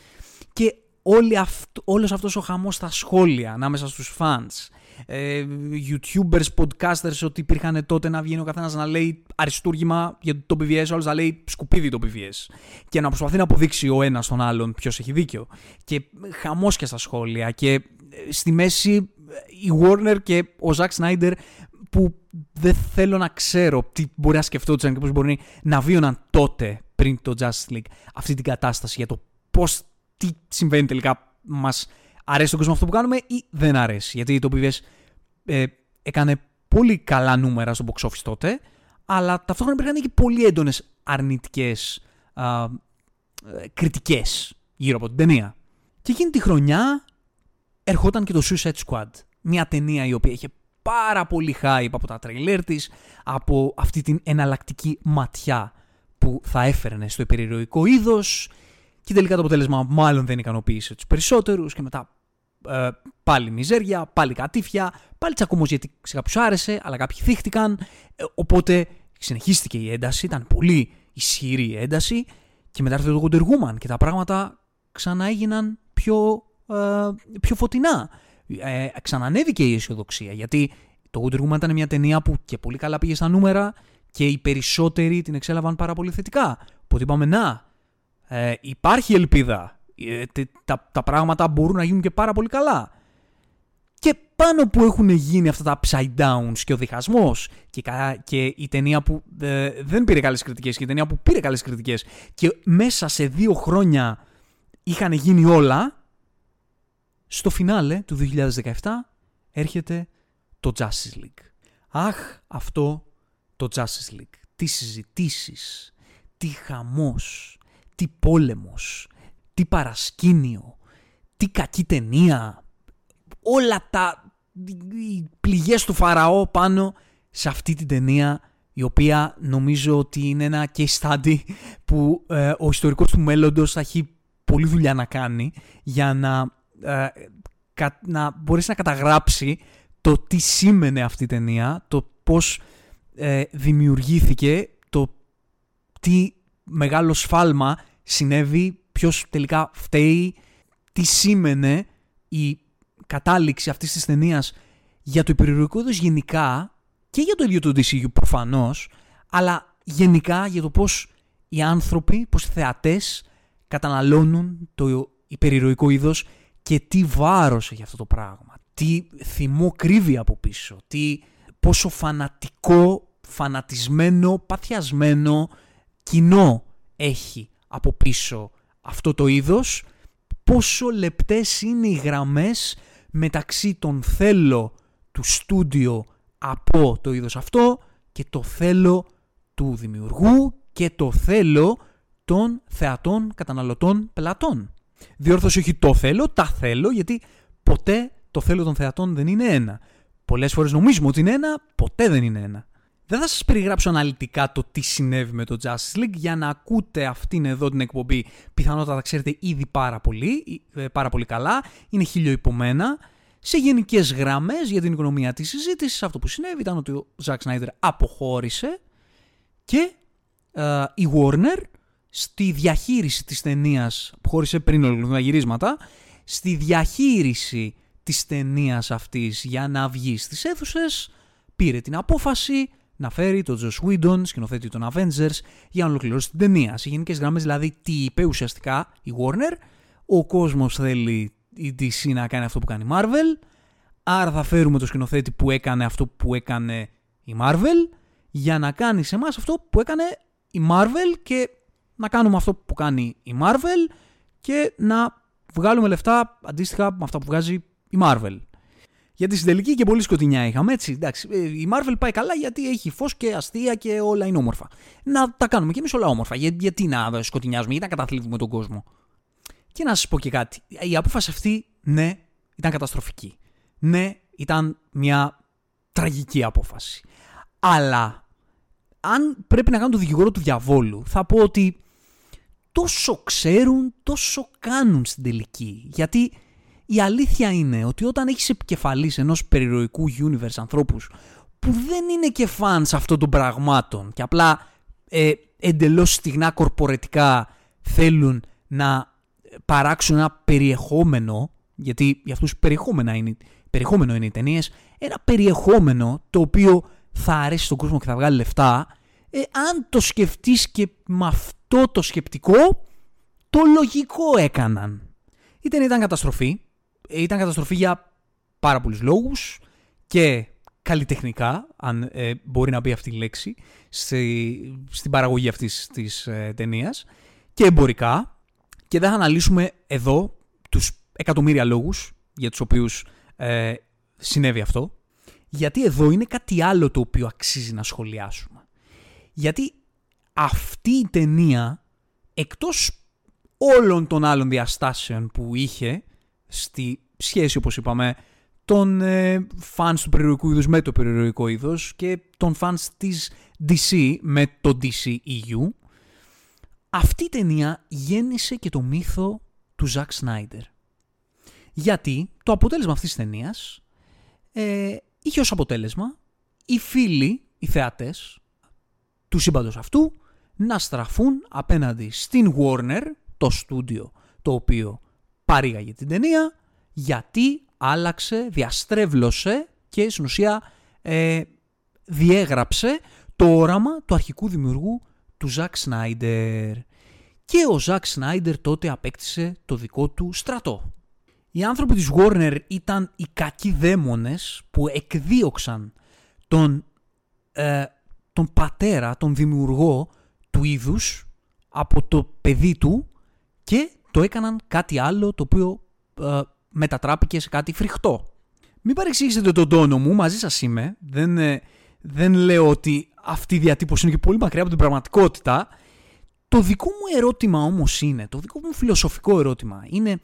Και όλη αυτό, όλος αυτός ο χαμός στα σχόλια ανάμεσα στους fans, ε, youtubers, podcasters ότι υπήρχαν τότε να βγαίνει ο καθένας να λέει αριστούργημα για το PVS, ο άλλος να λέει σκουπίδι το PVS και να προσπαθεί να αποδείξει ο ένας τον άλλον ποιος έχει δίκιο. Και χαμός και στα σχόλια. Και ε, στη μέση ε, η Warner και ο Zack Snyder που δεν θέλω να ξέρω τι μπορεί να σκεφτόταν και πώς μπορεί να βίωναν τότε πριν το Justice League αυτή την κατάσταση για το πώς τι συμβαίνει τελικά μας αρέσει τον κόσμο αυτό που κάνουμε ή δεν αρέσει; Γιατί το PBS ε, έκανε πολύ καλά νούμερα στο box office τότε, αλλά ταυτόχρονα υπήρχαν και πολύ έντονες αρνητικές κριτικές γύρω από την ταινία. Και εκείνη τη χρονιά ερχόταν και το Suicide Squad. Μια ταινία η οποία είχε πάρα πολύ hype από τα τρέιλερ της, από αυτή την εναλλακτική ματιά που θα έφερνε στο υπερηρωικό είδος και τελικά το αποτέλεσμα μάλλον δεν ικανοποίησε τους περισσότερους και μετά ε, πάλι μιζέρια, πάλι κατήφια, πάλι τσακωμός γιατί σε κάποιου άρεσε, αλλά κάποιοι θύχτηκαν. Ε, οπότε συνεχίστηκε η ένταση, ήταν πολύ ισχυρή η ένταση και μετά έρθει το Wonder Woman και τα πράγματα ξανά έγιναν πιο, ε, πιο φωτεινά. Ε, ξανανέβηκε η αισιοδοξία γιατί το Wonder Woman ήταν μια ταινία που και πολύ καλά πήγε στα νούμερα και οι περισσότεροι την εξέλαβαν πάρα πολύ θετικά. Οπότε είπαμε να, ε, υπάρχει ελπίδα ε, τα, τα πράγματα μπορούν να γίνουν και πάρα πολύ καλά. Και πάνω που έχουν γίνει αυτά τα upside downs και ο διχασμός και, και η ταινία που ε, δεν πήρε καλές κριτικές και η ταινία που πήρε καλές κριτικές και μέσα σε δύο χρόνια είχαν γίνει όλα, στο φινάλε του 2017 έρχεται το Justice League. Αχ, αυτό το Justice League. Τι συζητήσεις, τι χαμός, τι πόλεμος, τι παρασκήνιο, τι κακή ταινία, όλα τα οι πληγές του Φαραώ πάνω σε αυτή την ταινία η οποία νομίζω ότι είναι ένα case study που ε, ο ιστορικός του μέλλοντος θα έχει πολλή δουλειά να κάνει για να, ε, να μπορέσει να καταγράψει το τι σήμαινε αυτή η ταινία, το πώς ε, δημιουργήθηκε, το τι μεγάλο σφάλμα συνέβη ποιος τελικά φταίει, τι σήμαινε η κατάληξη αυτής της ταινίας για το υπερηρωτικό είδος γενικά και για το ίδιο το DCU προφανώς, αλλά γενικά για το πώς οι άνθρωποι, πώς οι θεατές καταναλώνουν το υπερηρωτικό είδος και τι βάρος έχει αυτό το πράγμα. Τι θυμό κρύβει από πίσω. Τι, πόσο φανατικό, φανατισμένο, παθιασμένο κοινό έχει από πίσω αυτό το είδος, πόσο λεπτές είναι οι γραμμές μεταξύ των θέλω του στούντιο από το είδος αυτό και το θέλω του δημιουργού και το θέλω των θεατών, καταναλωτών, πελατών. Διόρθωση όχι το θέλω, τα θέλω, γιατί ποτέ το θέλω των θεατών δεν είναι ένα. Πολλές φορές νομίζουμε ότι είναι ένα, ποτέ δεν είναι ένα. Δεν θα σας περιγράψω αναλυτικά το τι συνέβη με το Justice League για να ακούτε αυτήν εδώ την εκπομπή. Πιθανότατα τα ξέρετε ήδη πάρα πολύ, ε, πάρα πολύ καλά. Είναι χιλιοϊπωμένα. Σε γενικές γραμμές για την οικονομία της συζήτησης, αυτό που συνέβη ήταν ότι ο Zack Snyder αποχώρησε και ε, η Warner στη διαχείριση της ταινίας, αποχώρησε πριν ολοκληρωθούν τα γυρίσματα, στη διαχείριση της ταινίας αυτής για να βγει στις αίθουσες, πήρε την απόφαση να φέρει τον Josh Whedon, σκηνοθέτη των Avengers, για να ολοκληρώσει την ταινία. Σε γενικές γραμμές, δηλαδή, τι είπε ουσιαστικά η Warner, ο κόσμος θέλει η DC να κάνει αυτό που κάνει η Marvel, άρα θα φέρουμε το σκηνοθέτη που έκανε αυτό που έκανε η Marvel για να κάνει σε εμάς αυτό που έκανε η Marvel και να κάνουμε αυτό που κάνει η Marvel και να βγάλουμε λεφτά αντίστοιχα με αυτά που βγάζει η Marvel. Γιατί στην τελική και πολύ σκοτεινιά είχαμε, έτσι. Εντάξει, ε, η Marvel πάει καλά γιατί έχει φως και αστεία και όλα είναι όμορφα. Να τα κάνουμε και εμείς όλα όμορφα. Για, γιατί να σκοτεινιάζουμε, γιατί να καταθλίβουμε τον κόσμο. Και να σας πω και κάτι. Η απόφαση αυτή, ναι, ήταν καταστροφική. Ναι, ήταν μια τραγική απόφαση. Αλλά αν πρέπει να κάνω το δικηγόρο του διαβόλου, θα πω ότι τόσο ξέρουν, τόσο κάνουν στην τελική. Γιατί η αλήθεια είναι ότι όταν έχεις επικεφαλής ενός περιρροϊκού universe ανθρώπους που δεν είναι και φανς αυτών των πραγμάτων και απλά ε, εντελώς στιγνά κορπορετικά θέλουν να παράξουν ένα περιεχόμενο, γιατί για αυτούς περιεχόμενο είναι, περιεχόμενο είναι οι ταινίες, ένα περιεχόμενο το οποίο θα αρέσει στον κόσμο και θα βγάλει λεφτά, ε, αν το σκεφτείς και με αυτό το σκεπτικό, το λογικό έκαναν. Η ταινία ήταν καταστροφή, ήταν καταστροφή για πάρα πολλούς λόγους και καλλιτεχνικά, αν ε, μπορεί να πει αυτή η λέξη, στη, στην παραγωγή αυτής της ε, ταινίας και εμπορικά και δεν θα αναλύσουμε εδώ τους εκατομμύρια λόγους για τους οποίους ε, συνέβη αυτό γιατί εδώ είναι κάτι άλλο το οποίο αξίζει να σχολιάσουμε. Γιατί αυτή η ταινία εκτός όλων των άλλων διαστάσεων που είχε στη σχέση όπως είπαμε των ε, fans του περιοριστικού είδους με το περιοριστικό είδος και των fans της DC με το DCEU αυτή η ταινία γέννησε και το μύθο του Zack Snyder. Γιατί το αποτέλεσμα αυτής της ταινίας ε, είχε ως αποτέλεσμα οι φίλοι, οι θεατές του σύμπαντος αυτού να στραφούν απέναντι στην Warner, το στούντιο το οποίο παρήγαγε την ταινία, γιατί άλλαξε, διαστρέβλωσε και στην ουσία ε, διέγραψε το όραμα του αρχικού δημιουργού του Ζακ Σνάιντερ. Και ο Ζακ Σνάιντερ τότε απέκτησε το δικό του στρατό. Οι άνθρωποι της Warner ήταν οι κακοί δαίμονες που εκδίωξαν τον, ε, τον πατέρα, τον δημιουργό του είδους από το παιδί του και το έκαναν κάτι άλλο το οποίο ε, μετατράπηκε σε κάτι φρικτό. Μην παρεξήγησετε τον τόνο μου, μαζί σας είμαι. Δεν, ε, δεν λέω ότι αυτή η διατύπωση είναι και πολύ μακριά από την πραγματικότητα. Το δικό μου ερώτημα όμως είναι, το δικό μου φιλοσοφικό ερώτημα είναι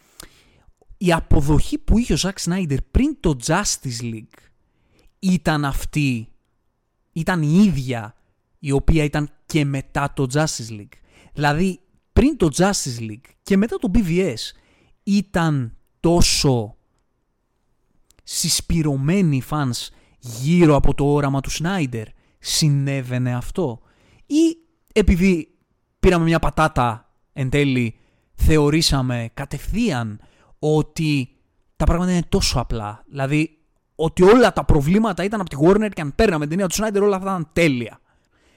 η αποδοχή που είχε ο Ζακ Σνάιντερ πριν το Justice League ήταν αυτή, ήταν η ίδια η οποία ήταν και μετά το Justice League. Δηλαδή πριν το Justice League και μετά το BVS ήταν τόσο συσπηρωμένοι οι fans γύρω από το όραμα του Σνάιντερ. Συνέβαινε αυτό; Ή επειδή πήραμε μια πατάτα εν τέλει θεωρήσαμε κατευθείαν ότι τα πράγματα είναι τόσο απλά. Δηλαδή ότι όλα τα προβλήματα ήταν από τη Warner και αν παίρναμε την ταινία του Σνάιντερ όλα αυτά ήταν τέλεια.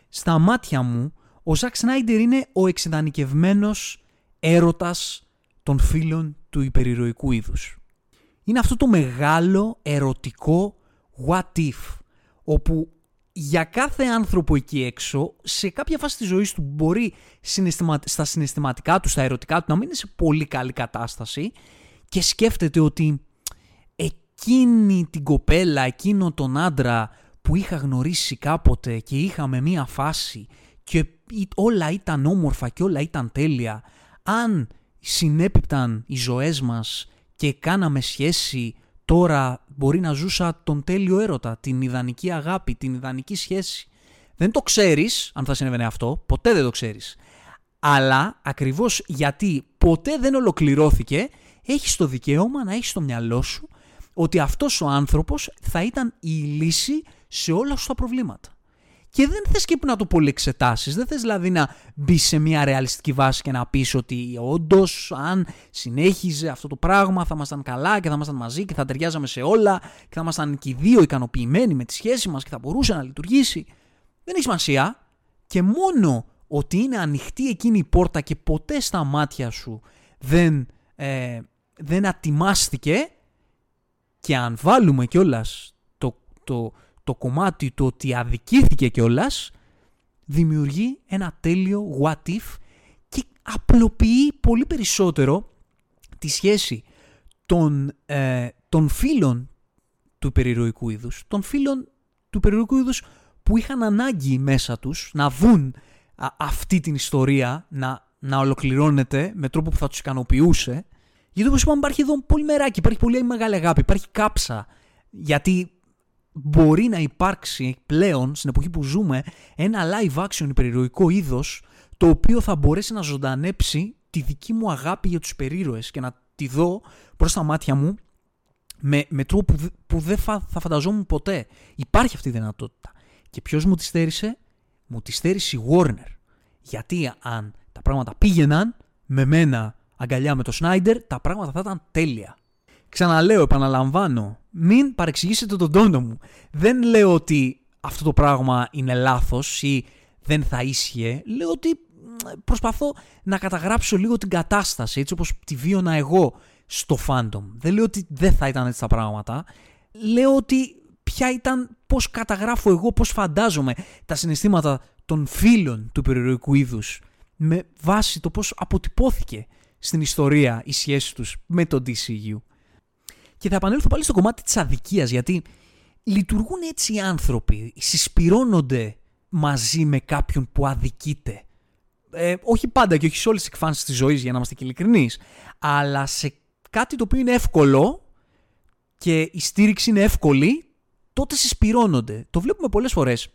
Στα μάτια μου, ο Ζακ Σνάιντερ είναι ο εξειδανικευμένος έρωτας των φίλων του υπερηρωικού είδους. Είναι αυτό το μεγάλο ερωτικό what if, όπου για κάθε άνθρωπο εκεί έξω, σε κάποια φάση της ζωής του μπορεί στα συναισθηματικά του, στα ερωτικά του, να μην είναι σε πολύ καλή κατάσταση και σκέφτεται ότι εκείνη την κοπέλα, εκείνο τον άντρα που είχα γνωρίσει κάποτε και είχαμε μία φάση και όλα ήταν όμορφα και όλα ήταν τέλεια, αν συνέπιπταν οι ζωές μας και κάναμε σχέση τώρα μπορεί να ζούσα τον τέλειο έρωτα, την ιδανική αγάπη, την ιδανική σχέση. Δεν το ξέρεις αν θα συνέβαινε αυτό, ποτέ δεν το ξέρεις. Αλλά ακριβώς γιατί ποτέ δεν ολοκληρώθηκε, έχεις το δικαίωμα να έχεις στο μυαλό σου ότι αυτός ο άνθρωπος θα ήταν η λύση σε όλα σου τα προβλήματα. Και δεν θες και να το πολύ εξετάσεις. Δεν θες δηλαδή να μπεις σε μια ρεαλιστική βάση και να πεις ότι όντως αν συνέχιζε αυτό το πράγμα θα ήμασταν καλά και θα ήμασταν μαζί και θα ταιριάζαμε σε όλα και θα ήμασταν και οι δύο ικανοποιημένοι με τη σχέση μας και θα μπορούσε να λειτουργήσει. Δεν έχει σημασία. Και μόνο ότι είναι ανοιχτή εκείνη η πόρτα και ποτέ στα μάτια σου δεν ε, δεν ατιμάστηκε και αν βάλουμε κιόλας το, το, το κομμάτι το ότι αδικήθηκε κιόλας δημιουργεί ένα τέλειο what if και απλοποιεί πολύ περισσότερο τη σχέση των, ε, των φίλων του υπερηρωικού είδους, των φίλων του υπερηρωικού είδους που είχαν ανάγκη μέσα τους να δουν αυτή την ιστορία να, να ολοκληρώνεται με τρόπο που θα τους ικανοποιούσε. Γιατί όπως είπαμε υπάρχει εδώ πολύ μεράκι, υπάρχει πολύ μεγάλη αγάπη, υπάρχει κάψα. Γιατί μπορεί να υπάρξει πλέον στην εποχή που ζούμε ένα live action υπερηρωικό είδος το οποίο θα μπορέσει να ζωντανέψει τη δική μου αγάπη για τους υπερήρωες και να τη δω προς τα μάτια μου με, με τρόπο που, που δεν θα, θα φανταζόμουν ποτέ. Υπάρχει αυτή η δυνατότητα. Και ποιος μου τη στέρισε; Μου τη στέρισε η Warner. Γιατί αν τα πράγματα πήγαιναν με μένα αγκαλιά με το Σνάιντερ, τα πράγματα θα ήταν τέλεια. Ξαναλέω, επαναλαμβάνω, μην παρεξηγήσετε τον τόνο μου. Δεν λέω ότι αυτό το πράγμα είναι λάθος ή δεν θα ίσχυε. Λέω ότι προσπαθώ να καταγράψω λίγο την κατάσταση έτσι όπως τη βίωνα εγώ στο fandom. Δεν λέω ότι δεν θα ήταν έτσι τα πράγματα. Λέω ότι ποια ήταν πώς καταγράφω εγώ, πώς φαντάζομαι τα συναισθήματα των φίλων του περιοριστικού είδους με βάση το πώς αποτυπώθηκε στην ιστορία η σχέση τους με το DCU. Και θα επανέλθω πάλι στο κομμάτι της αδικίας γιατί λειτουργούν έτσι οι άνθρωποι, συσπυρώνονται μαζί με κάποιον που αδικείται. Ε, όχι πάντα και όχι σε όλες τις εκφάνσεις της ζωής για να είμαστε και ειλικρινείς, αλλά σε κάτι το οποίο είναι εύκολο και η στήριξη είναι εύκολη, τότε συσπυρώνονται. Το βλέπουμε πολλές φορές.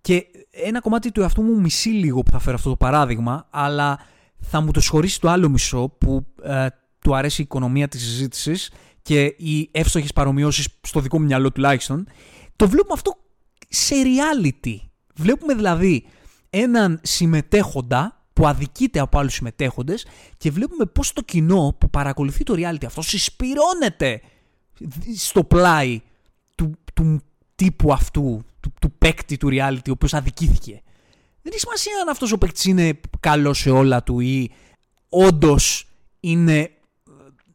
Και ένα κομμάτι του εαυτού μου μισεί λίγο που θα φέρω αυτό το παράδειγμα, αλλά θα μου το σχωρήσει το άλλο μισό που ε, του αρέσει η οικονομία της συζήτησης και οι εύστοχες παρομοιώσεις στο δικό μου μυαλό τουλάχιστον. Το βλέπουμε αυτό σε reality. Βλέπουμε δηλαδή έναν συμμετέχοντα που αδικείται από άλλους συμμετέχοντες και βλέπουμε πώς το κοινό που παρακολουθεί το reality αυτό συσπυρώνεται στο πλάι του, του τύπου αυτού, του, του παίκτη του reality, ο οποίος αδικήθηκε. Δεν έχει σημασία αν αυτός ο παίκτης είναι καλός σε όλα του ή όντως είναι ε,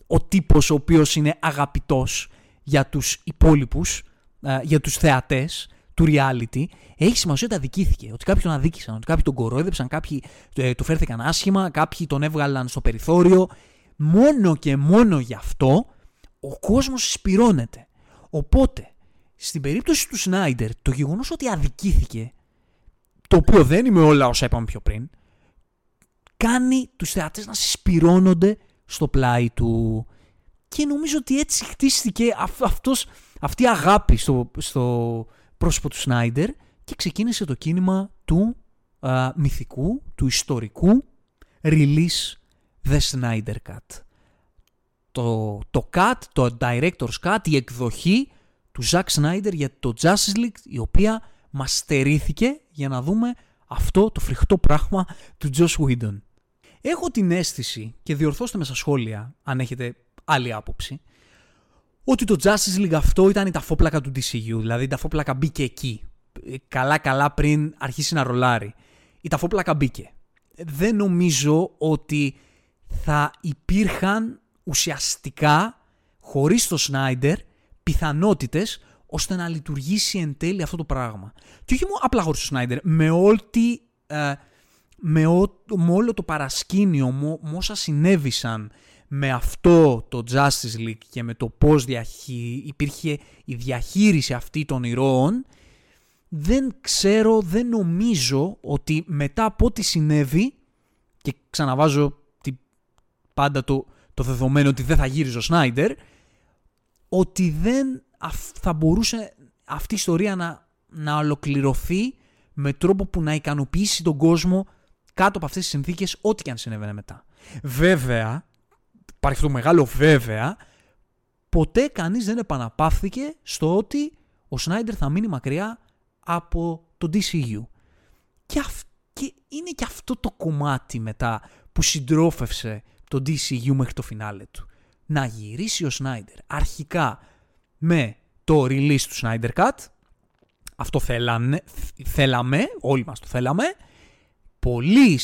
ο τύπος ο οποίος είναι αγαπητός για τους υπόλοιπους, ε, για τους θεατές του reality, έχει σημασία ότι αδικήθηκε. Ότι κάποιοι τον αδίκησαν, ότι κάποιοι τον κορόιδεψαν, κάποιοι ε, του φέρθηκαν άσχημα, κάποιοι τον έβγαλαν στο περιθώριο. Μόνο και μόνο γι' αυτό ο κόσμος συσπυρώνεται. Οπότε, στην περίπτωση του Σνάιντερ, το γεγονός ότι αδικήθηκε, το οποίο δεν είναι όλα όσα είπαμε πιο πριν, κάνει τους θεατές να συσπυρώνονται στο πλάι του. Και νομίζω ότι έτσι χτίστηκε αυτός, αυτή η αγάπη στο, στο πρόσωπο του Σνάιντερ και ξεκίνησε το κίνημα του α, μυθικού, του ιστορικού release The Snyder Cut. Το, το cut, το director's cut, η εκδοχή του Zack Snyder για το Justice League η οποία μας στερήθηκε για να δούμε αυτό το φρικτό πράγμα του Josh Whedon. Έχω την αίσθηση και διορθώστε με στα σχόλια αν έχετε άλλη άποψη ότι το Justice League αυτό ήταν η ταφόπλακα του DCU. Δηλαδή η ταφόπλακα μπήκε εκεί. Καλά-καλά πριν αρχίσει να ρολάρει. Η ταφόπλακα μπήκε. Δεν νομίζω ότι θα υπήρχαν ουσιαστικά χωρίς το Snyder πιθανότητες ώστε να λειτουργήσει εν τέλει αυτό το πράγμα. Και όχι μόνο απλά χωρίς το Snyder, με, όλη, ε, με, με όλο το παρασκήνιο, με όσα συνέβησαν με αυτό το Justice League και με το πώς διαχει... υπήρχε η διαχείριση αυτή των ηρώων, δεν ξέρω, δεν νομίζω ότι μετά από ό,τι συνέβη, και ξαναβάζω πάντα το, το δεδομένο ότι δεν θα γύριζε ο Σνάιντερ, ότι δεν θα μπορούσε αυτή η ιστορία να, να ολοκληρωθεί με τρόπο που να ικανοποιήσει τον κόσμο κάτω από αυτές τις συνθήκες, ό,τι και αν συνέβαινε μετά. Βέβαια, υπάρχει αυτό το μεγάλο βέβαια, ποτέ κανείς δεν επαναπαύθηκε στο ότι ο Σνάιντερ θα μείνει μακριά από το DCU. Και, και είναι και αυτό το κομμάτι μετά που συντρόφευσε το DCU μέχρι το φινάλε του. Να γυρίσει ο Σνάιντερ αρχικά με το release του Snyder Cut. Αυτό θέλαμε, όλοι μας το θέλαμε. Πολύ,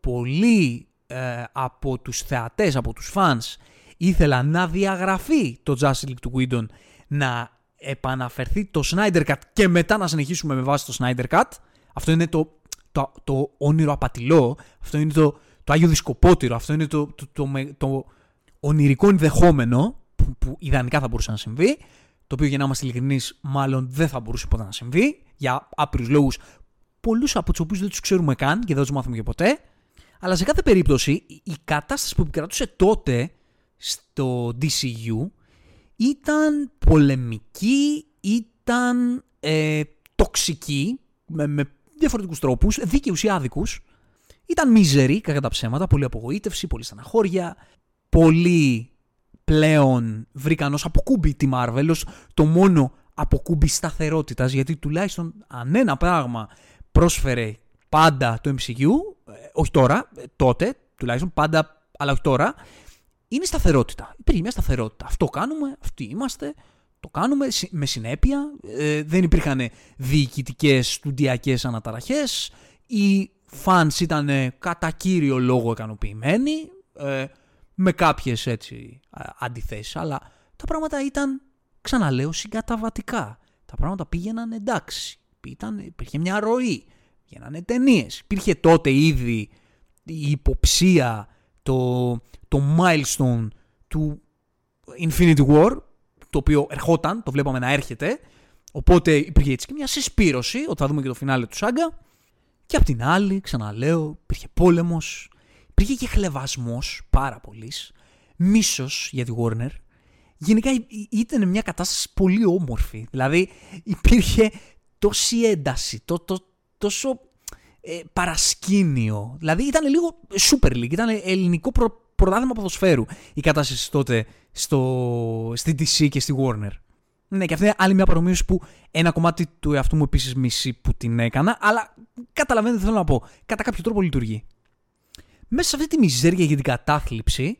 πολύ ε, από τους θεατές, από τους fans, ήθελαν να διαγραφεί το Justice League του Whedon, να επαναφερθεί το Snyder Cut και μετά να συνεχίσουμε με βάση το Snyder Cut. Αυτό είναι το, το, το όνειρο απατηλό, αυτό είναι το, το Άγιο Δισκοπότηρο, αυτό είναι το, το, το, το ονειρικό ενδεχόμενο που, που ιδανικά θα μπορούσε να συμβεί, το οποίο για να είμαστε ειλικρινείς, μάλλον δεν θα μπορούσε ποτέ να συμβεί, για άπειρους λόγους, πολλούς από τους οποίους δεν τους ξέρουμε καν και δεν τους μάθουμε και ποτέ. Αλλά σε κάθε περίπτωση, η κατάσταση που επικρατούσε τότε στο DCU ήταν πολεμική, ήταν ε, τοξική, με, με διαφορετικούς τρόπους, δίκαιους ή άδικους. Ήταν μίζερη, κατά τα ψέματα, πολύ απογοήτευση, πολύ στεναχώρια, πολύ πλέον βρήκαν ως αποκούμπη τη Marvel, ως το μόνο αποκούμπη σταθερότητας, γιατί τουλάχιστον αν ένα πράγμα πρόσφερε πάντα το MCU, ε, όχι τώρα, ε, τότε τουλάχιστον πάντα, αλλά όχι τώρα, είναι σταθερότητα. Υπήρχε μια σταθερότητα. Αυτό κάνουμε, αυτοί είμαστε, το κάνουμε με συνέπεια. Ε, δεν υπήρχαν διοικητικές στουντιακές αναταραχές. Οι fans ήταν κατά κύριο λόγο ικανοποιημένοι. Ε, με κάποιες έτσι αντιθέσεις, αλλά τα πράγματα ήταν, ξαναλέω, συγκαταβατικά. Τα πράγματα πήγαιναν εντάξει. Ήταν, υπήρχε μια ροή. Βγαίνανε ταινίες. Υπήρχε τότε ήδη η υποψία, το, το milestone του Infinity War, το οποίο ερχόταν, το βλέπαμε να έρχεται. Οπότε υπήρχε έτσι και μια συσπήρωση, όταν θα δούμε και το φινάλε του Σάγκα. Και απ' την άλλη, ξαναλέω, υπήρχε πόλεμος, υπήρχε και χλεβασμός πάρα πολύ, μίσος για τη Warner. Γενικά ήταν μια κατάσταση πολύ όμορφη. Δηλαδή υπήρχε τόση ένταση, το, το, τόσο ε, παρασκήνιο. Δηλαδή ήταν λίγο Super League, ήταν ελληνικό προ, πρωτάθλημα ποδοσφαίρου η κατάσταση τότε στο, στη DC και στη Warner. Ναι, και αυτή είναι άλλη μια παρομοίωση που ένα κομμάτι του εαυτού μου επίσης μισή που την έκανα, αλλά καταλαβαίνετε τι θέλω να πω. Κατά κάποιο τρόπο λειτουργεί. Μέσα σε αυτή τη μιζέρια για την κατάθλιψη,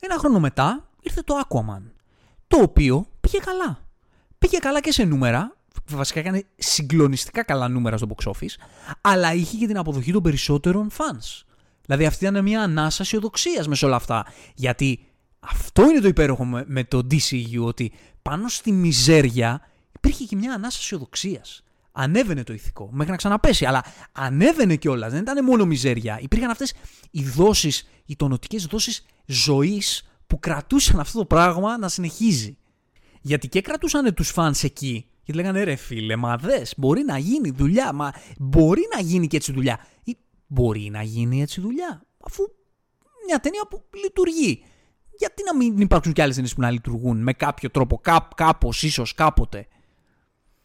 ένα χρόνο μετά ήρθε το Aquaman. Το οποίο πήγε καλά. Πήγε καλά και σε νούμερα, βασικά έκανε συγκλονιστικά καλά νούμερα στο box office, αλλά είχε και την αποδοχή των περισσότερων fans. Δηλαδή αυτή ήταν μια ανάσα αισιοδοξίας μες όλα αυτά. Γιατί αυτό είναι το υπέροχο με το DCU, ότι πάνω στη μιζέρια υπήρχε και μια ανάσα αισιοδοξίας. Ανέβαινε το ηθικό μέχρι να ξαναπέσει, αλλά ανέβαινε κιόλας. Δεν ήταν μόνο μιζέρια. Υπήρχαν αυτές οι δόσεις, οι τονωτικέ δόσεις ζωής που κρατούσαν αυτό το πράγμα να συνεχίζει. Γιατί και κρατούσαν τους φαν εκεί. Γιατί λέγανε ρε φίλε, μα δες, μπορεί να γίνει δουλειά. Μα μπορεί να γίνει και έτσι δουλειά. Ή μπορεί να γίνει έτσι δουλειά. Αφού μια ταινία που λειτουργεί. Γιατί να μην υπάρξουν κι άλλες ταινίες που να λειτουργούν με κάποιο τρόπο, κά, κάπως, ίσως κάποτε.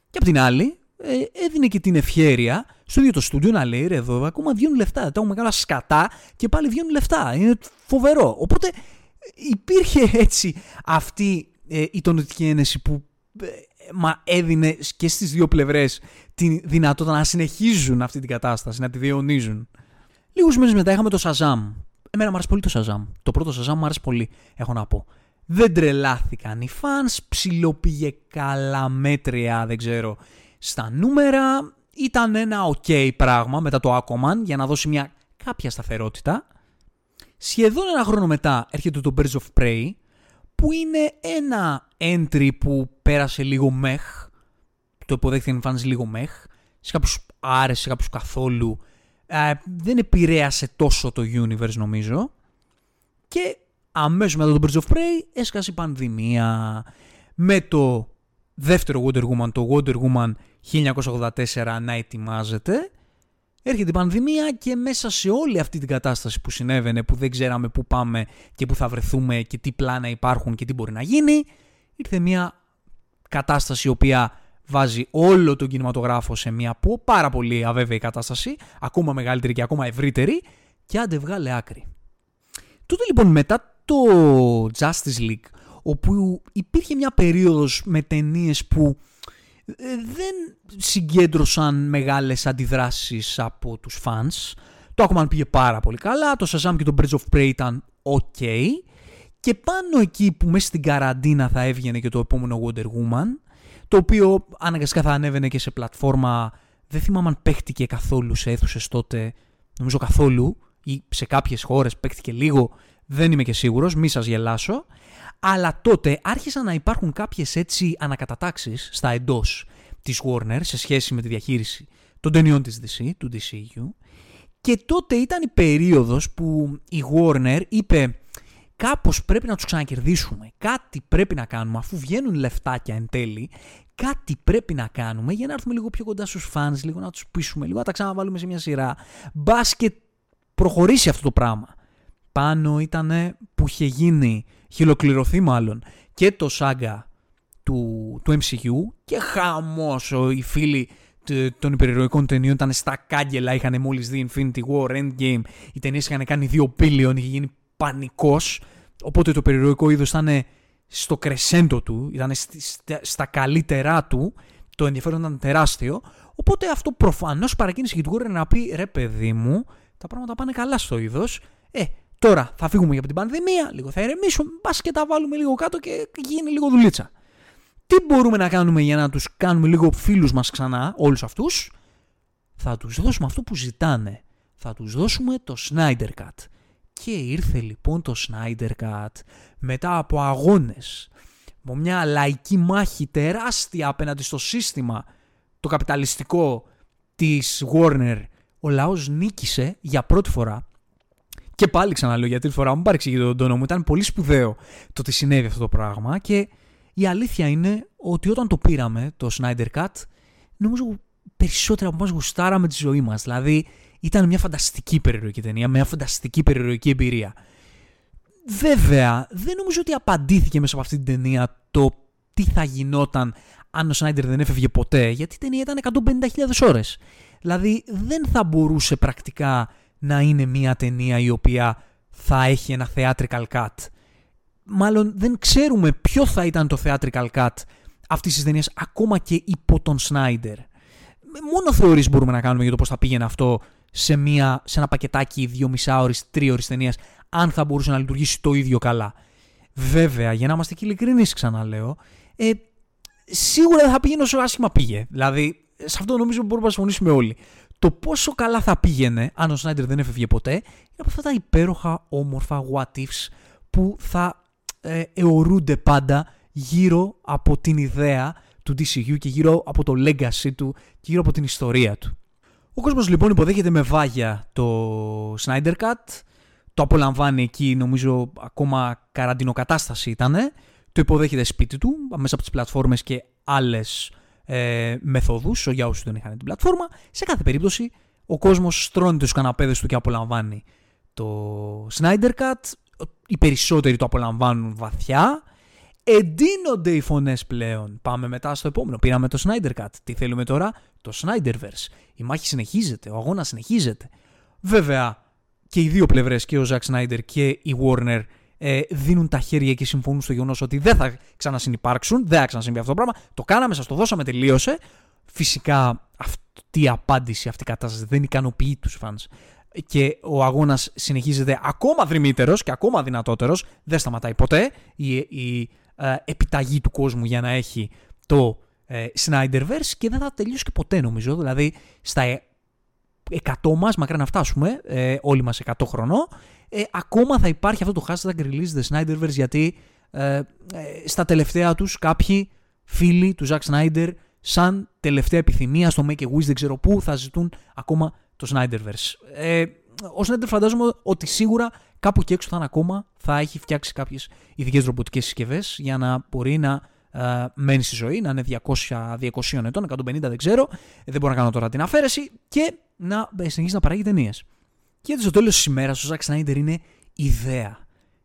Και απ' την άλλη, ε, έδινε και την ευχέρεια στο ίδιο το στούντιο να λέει ρε εδώ ακόμα βγαίνουν λεφτά. Τα έχουμε μεγάλα σκατά και πάλι βγαίνουν λεφτά. Είναι φοβερό. Οπότε υπήρχε έτσι αυτή ε, η τονωτική ένεση που ε, μα έδινε και στις δύο πλευρές τη δυνατότητα να συνεχίζουν αυτή την κατάσταση, να τη διαιωνίζουν. Λίγους μήνες μετά είχαμε το Shazam. Εμένα μου άρεσε πολύ το Shazam. Το πρώτο Shazam μου άρεσε πολύ, έχω να πω. Δεν τρελάθηκαν οι fans, ψιλοπήγε καλά μέτρια, δεν ξέρω, στα νούμερα. Ήταν ένα ok πράγμα μετά το Aquaman για να δώσει μια κάποια σταθερότητα. Σχεδόν ένα χρόνο μετά έρχεται το Birds of Prey, που είναι ένα entry που πέρασε λίγο μεχ, το υποδέχθηκε να εμφάνιζε λίγο μεχ, σε κάποιους άρεσε, σε κάποιους καθόλου, ε, δεν επηρέασε τόσο το universe νομίζω. Και αμέσως μετά το Birds of Prey έσκασε η πανδημία με το δεύτερο Wonder Woman, το Wonder Woman 1984 να ετοιμάζεται. Έρχεται η πανδημία και μέσα σε όλη αυτή την κατάσταση που συνέβαινε, που δεν ξέραμε πού πάμε και πού θα βρεθούμε και τι πλάνα υπάρχουν και τι μπορεί να γίνει, ήρθε μια κατάσταση η οποία βάζει όλο τον κινηματογράφο σε μια πάρα πολύ αβέβαιη κατάσταση, ακόμα μεγαλύτερη και ακόμα ευρύτερη, και άντε βγάλε άκρη. Τότε λοιπόν μετά το Justice League, όπου υπήρχε μια περίοδος με ταινίες που ε, δεν συγκέντρωσαν μεγάλες αντιδράσεις από τους fans. Το Aquaman πήγε πάρα πολύ καλά, το Shazam και το Bridge of Prey ήταν ok. Και πάνω εκεί που μέσα στην καραντίνα θα έβγαινε και το επόμενο Wonder Woman, το οποίο αναγκαστικά θα ανέβαινε και σε πλατφόρμα, δεν θυμάμαι αν παίχτηκε καθόλου σε αίθουσες τότε, νομίζω καθόλου, ή σε κάποιες χώρες παίχτηκε λίγο, δεν είμαι και σίγουρος, μη σας γελάσω. Αλλά τότε άρχισαν να υπάρχουν κάποιες έτσι ανακατατάξεις στα εντός της Warner σε σχέση με τη διαχείριση των ταινιών της DC, του DCU. Και τότε ήταν η περίοδος που η Warner είπε κάπως πρέπει να τους ξανακερδίσουμε, κάτι πρέπει να κάνουμε αφού βγαίνουν λεφτάκια εν τέλει, κάτι πρέπει να κάνουμε για να έρθουμε λίγο πιο κοντά στους fans, λίγο να τους πείσουμε, λίγο να τα ξαναβάλουμε σε μια σειρά. Μπα και προχωρήσει αυτό το πράγμα. Πάνω ήταν που είχε γίνει, είχε ολοκληρωθεί μάλλον και το σάγκα του, του MCU και χαμός οι φίλοι των υπερηρωικών ταινιών ήταν στα κάγκελα, είχαν μόλις δει Infinity War, Endgame, οι ταινίες είχαν κάνει δύο billion, είχε γίνει πανικός, οπότε το υπερηρωικό είδος ήταν στο κρεσέντο του, ήταν στα καλύτερά του, το ενδιαφέρον ήταν τεράστιο, οπότε αυτό προφανώς παρακίνησε και του Warner να πει ρε παιδί μου, τα πράγματα πάνε καλά στο είδος, ε, τώρα θα φύγουμε για την πανδημία, λίγο θα ηρεμήσουμε, πας και τα βάλουμε λίγο κάτω και γίνει λίγο δουλίτσα. Τι μπορούμε να κάνουμε για να τους κάνουμε λίγο φίλους μας ξανά, όλους αυτούς; Θα τους δώσουμε αυτό που ζητάνε. Θα τους δώσουμε το Snyder Cut. Και ήρθε λοιπόν το Snyder Cut μετά από αγώνες, με μια λαϊκή μάχη τεράστια απέναντι στο σύστημα, το καπιταλιστικό της Warner. Ο λαός νίκησε για πρώτη φορά και πάλι ξαναλέω για τρίτη φορά, μου παρεξηγεί τον τόνο μου. Ήταν πολύ σπουδαίο το ότι συνέβη αυτό το πράγμα και η αλήθεια είναι ότι όταν το πήραμε, το Snyder Cut, νομίζω περισσότερα από εμάς γουστάραμε τη ζωή μας. Δηλαδή, ήταν μια φανταστική περιεροϊκή ταινία, μια φανταστική περιεροϊκή εμπειρία. Βέβαια, δεν νομίζω ότι απαντήθηκε μέσα από αυτή την ταινία το τι θα γινόταν αν ο Σνάιντερ δεν έφευγε ποτέ, γιατί η ταινία ήταν 150.000 ώρες. Δηλαδή, δεν θα μπορούσε πρακτικά να είναι μια ταινία η οποία θα έχει ένα theatrical cut μάλλον δεν ξέρουμε ποιο θα ήταν το theatrical cut αυτής της ταινίας ακόμα και υπό τον Σνάιντερ. Μόνο θεωρίες μπορούμε να κάνουμε για το πώς θα πήγαινε αυτό σε, μια, σε ένα πακετάκι δύο μισάωρης, τρίωρης ταινίας, αν θα μπορούσε να λειτουργήσει το ίδιο καλά. Βέβαια, για να είμαστε και ειλικρινείς, ξαναλέω, ε, σίγουρα δεν θα πήγαινε όσο άσχημα πήγε. Δηλαδή, σε αυτό νομίζω μπορούμε να συμφωνήσουμε όλοι. Το πόσο καλά θα πήγαινε αν ο Σνάιντερ δεν έφευγε ποτέ είναι από αυτά τα υπέροχα, όμορφα what ifs που θα ε, αιωρούνται πάντα γύρω από την ιδέα του DCU και γύρω από το legacy του και γύρω από την ιστορία του. Ο κόσμος λοιπόν υποδέχεται με βάγια το Snyder Cut, το απολαμβάνει εκεί νομίζω ακόμα καραντινοκατάσταση ήταν, το υποδέχεται σπίτι του μέσα από τις πλατφόρμες και άλλες ε, μεθόδους για όσους δεν είχαν την πλατφόρμα. Σε κάθε περίπτωση ο κόσμος στρώνεται στους καναπέδες του και απολαμβάνει το Snyder Cut οι περισσότεροι το απολαμβάνουν βαθιά. Εντείνονται οι φωνές πλέον. Πάμε μετά στο επόμενο. Πήραμε το Snyder Cut. Τι θέλουμε τώρα; Το Snyderverse. Η μάχη συνεχίζεται. Ο αγώνας συνεχίζεται. Βέβαια, και οι δύο πλευρές, και ο Zack Snyder και η Warner, ε, δίνουν τα χέρια και συμφωνούν στο γεγονός ότι δεν θα ξανασυνυπάρξουν, δεν θα ξανασυμβεί αυτό το πράγμα. Το κάναμε, σας το δώσαμε, τελείωσε. Φυσικά αυτή η απάντηση, αυτή η κατάσταση δεν ικανοποιεί τους fans και ο αγώνας συνεχίζεται ακόμα δρυμύτερος και ακόμα δυνατότερος, δεν σταματάει ποτέ η, η ε, επιταγή του κόσμου για να έχει το ε, Snyderverse και δεν θα τελειώσει και ποτέ νομίζω, δηλαδή στα 100 μας, μακριά να φτάσουμε, ε, όλοι μας 100 χρονών, ε, ακόμα θα υπάρχει αυτό το hashtag release the Snyderverse γιατί ε, στα τελευταία τους κάποιοι φίλοι του Zack Snyder σαν τελευταία επιθυμία στο Make a Wish δεν ξέρω πού θα ζητούν ακόμα το Snyderverse. Ε, ο Snyder φαντάζομαι ότι σίγουρα κάπου εκεί έξω θα είναι ακόμα, θα έχει φτιάξει κάποιες ειδικές ρομποτικές συσκευές για να μπορεί να ε, μένει στη ζωή, να είναι 200, 200 ετών, 150 δεν ξέρω, ε, δεν μπορώ να κάνω τώρα την αφαίρεση και να ε, συνεχίσει να παράγει ταινίες. Και στο τέλος της ημέρας ο Zack Snyder είναι ιδέα.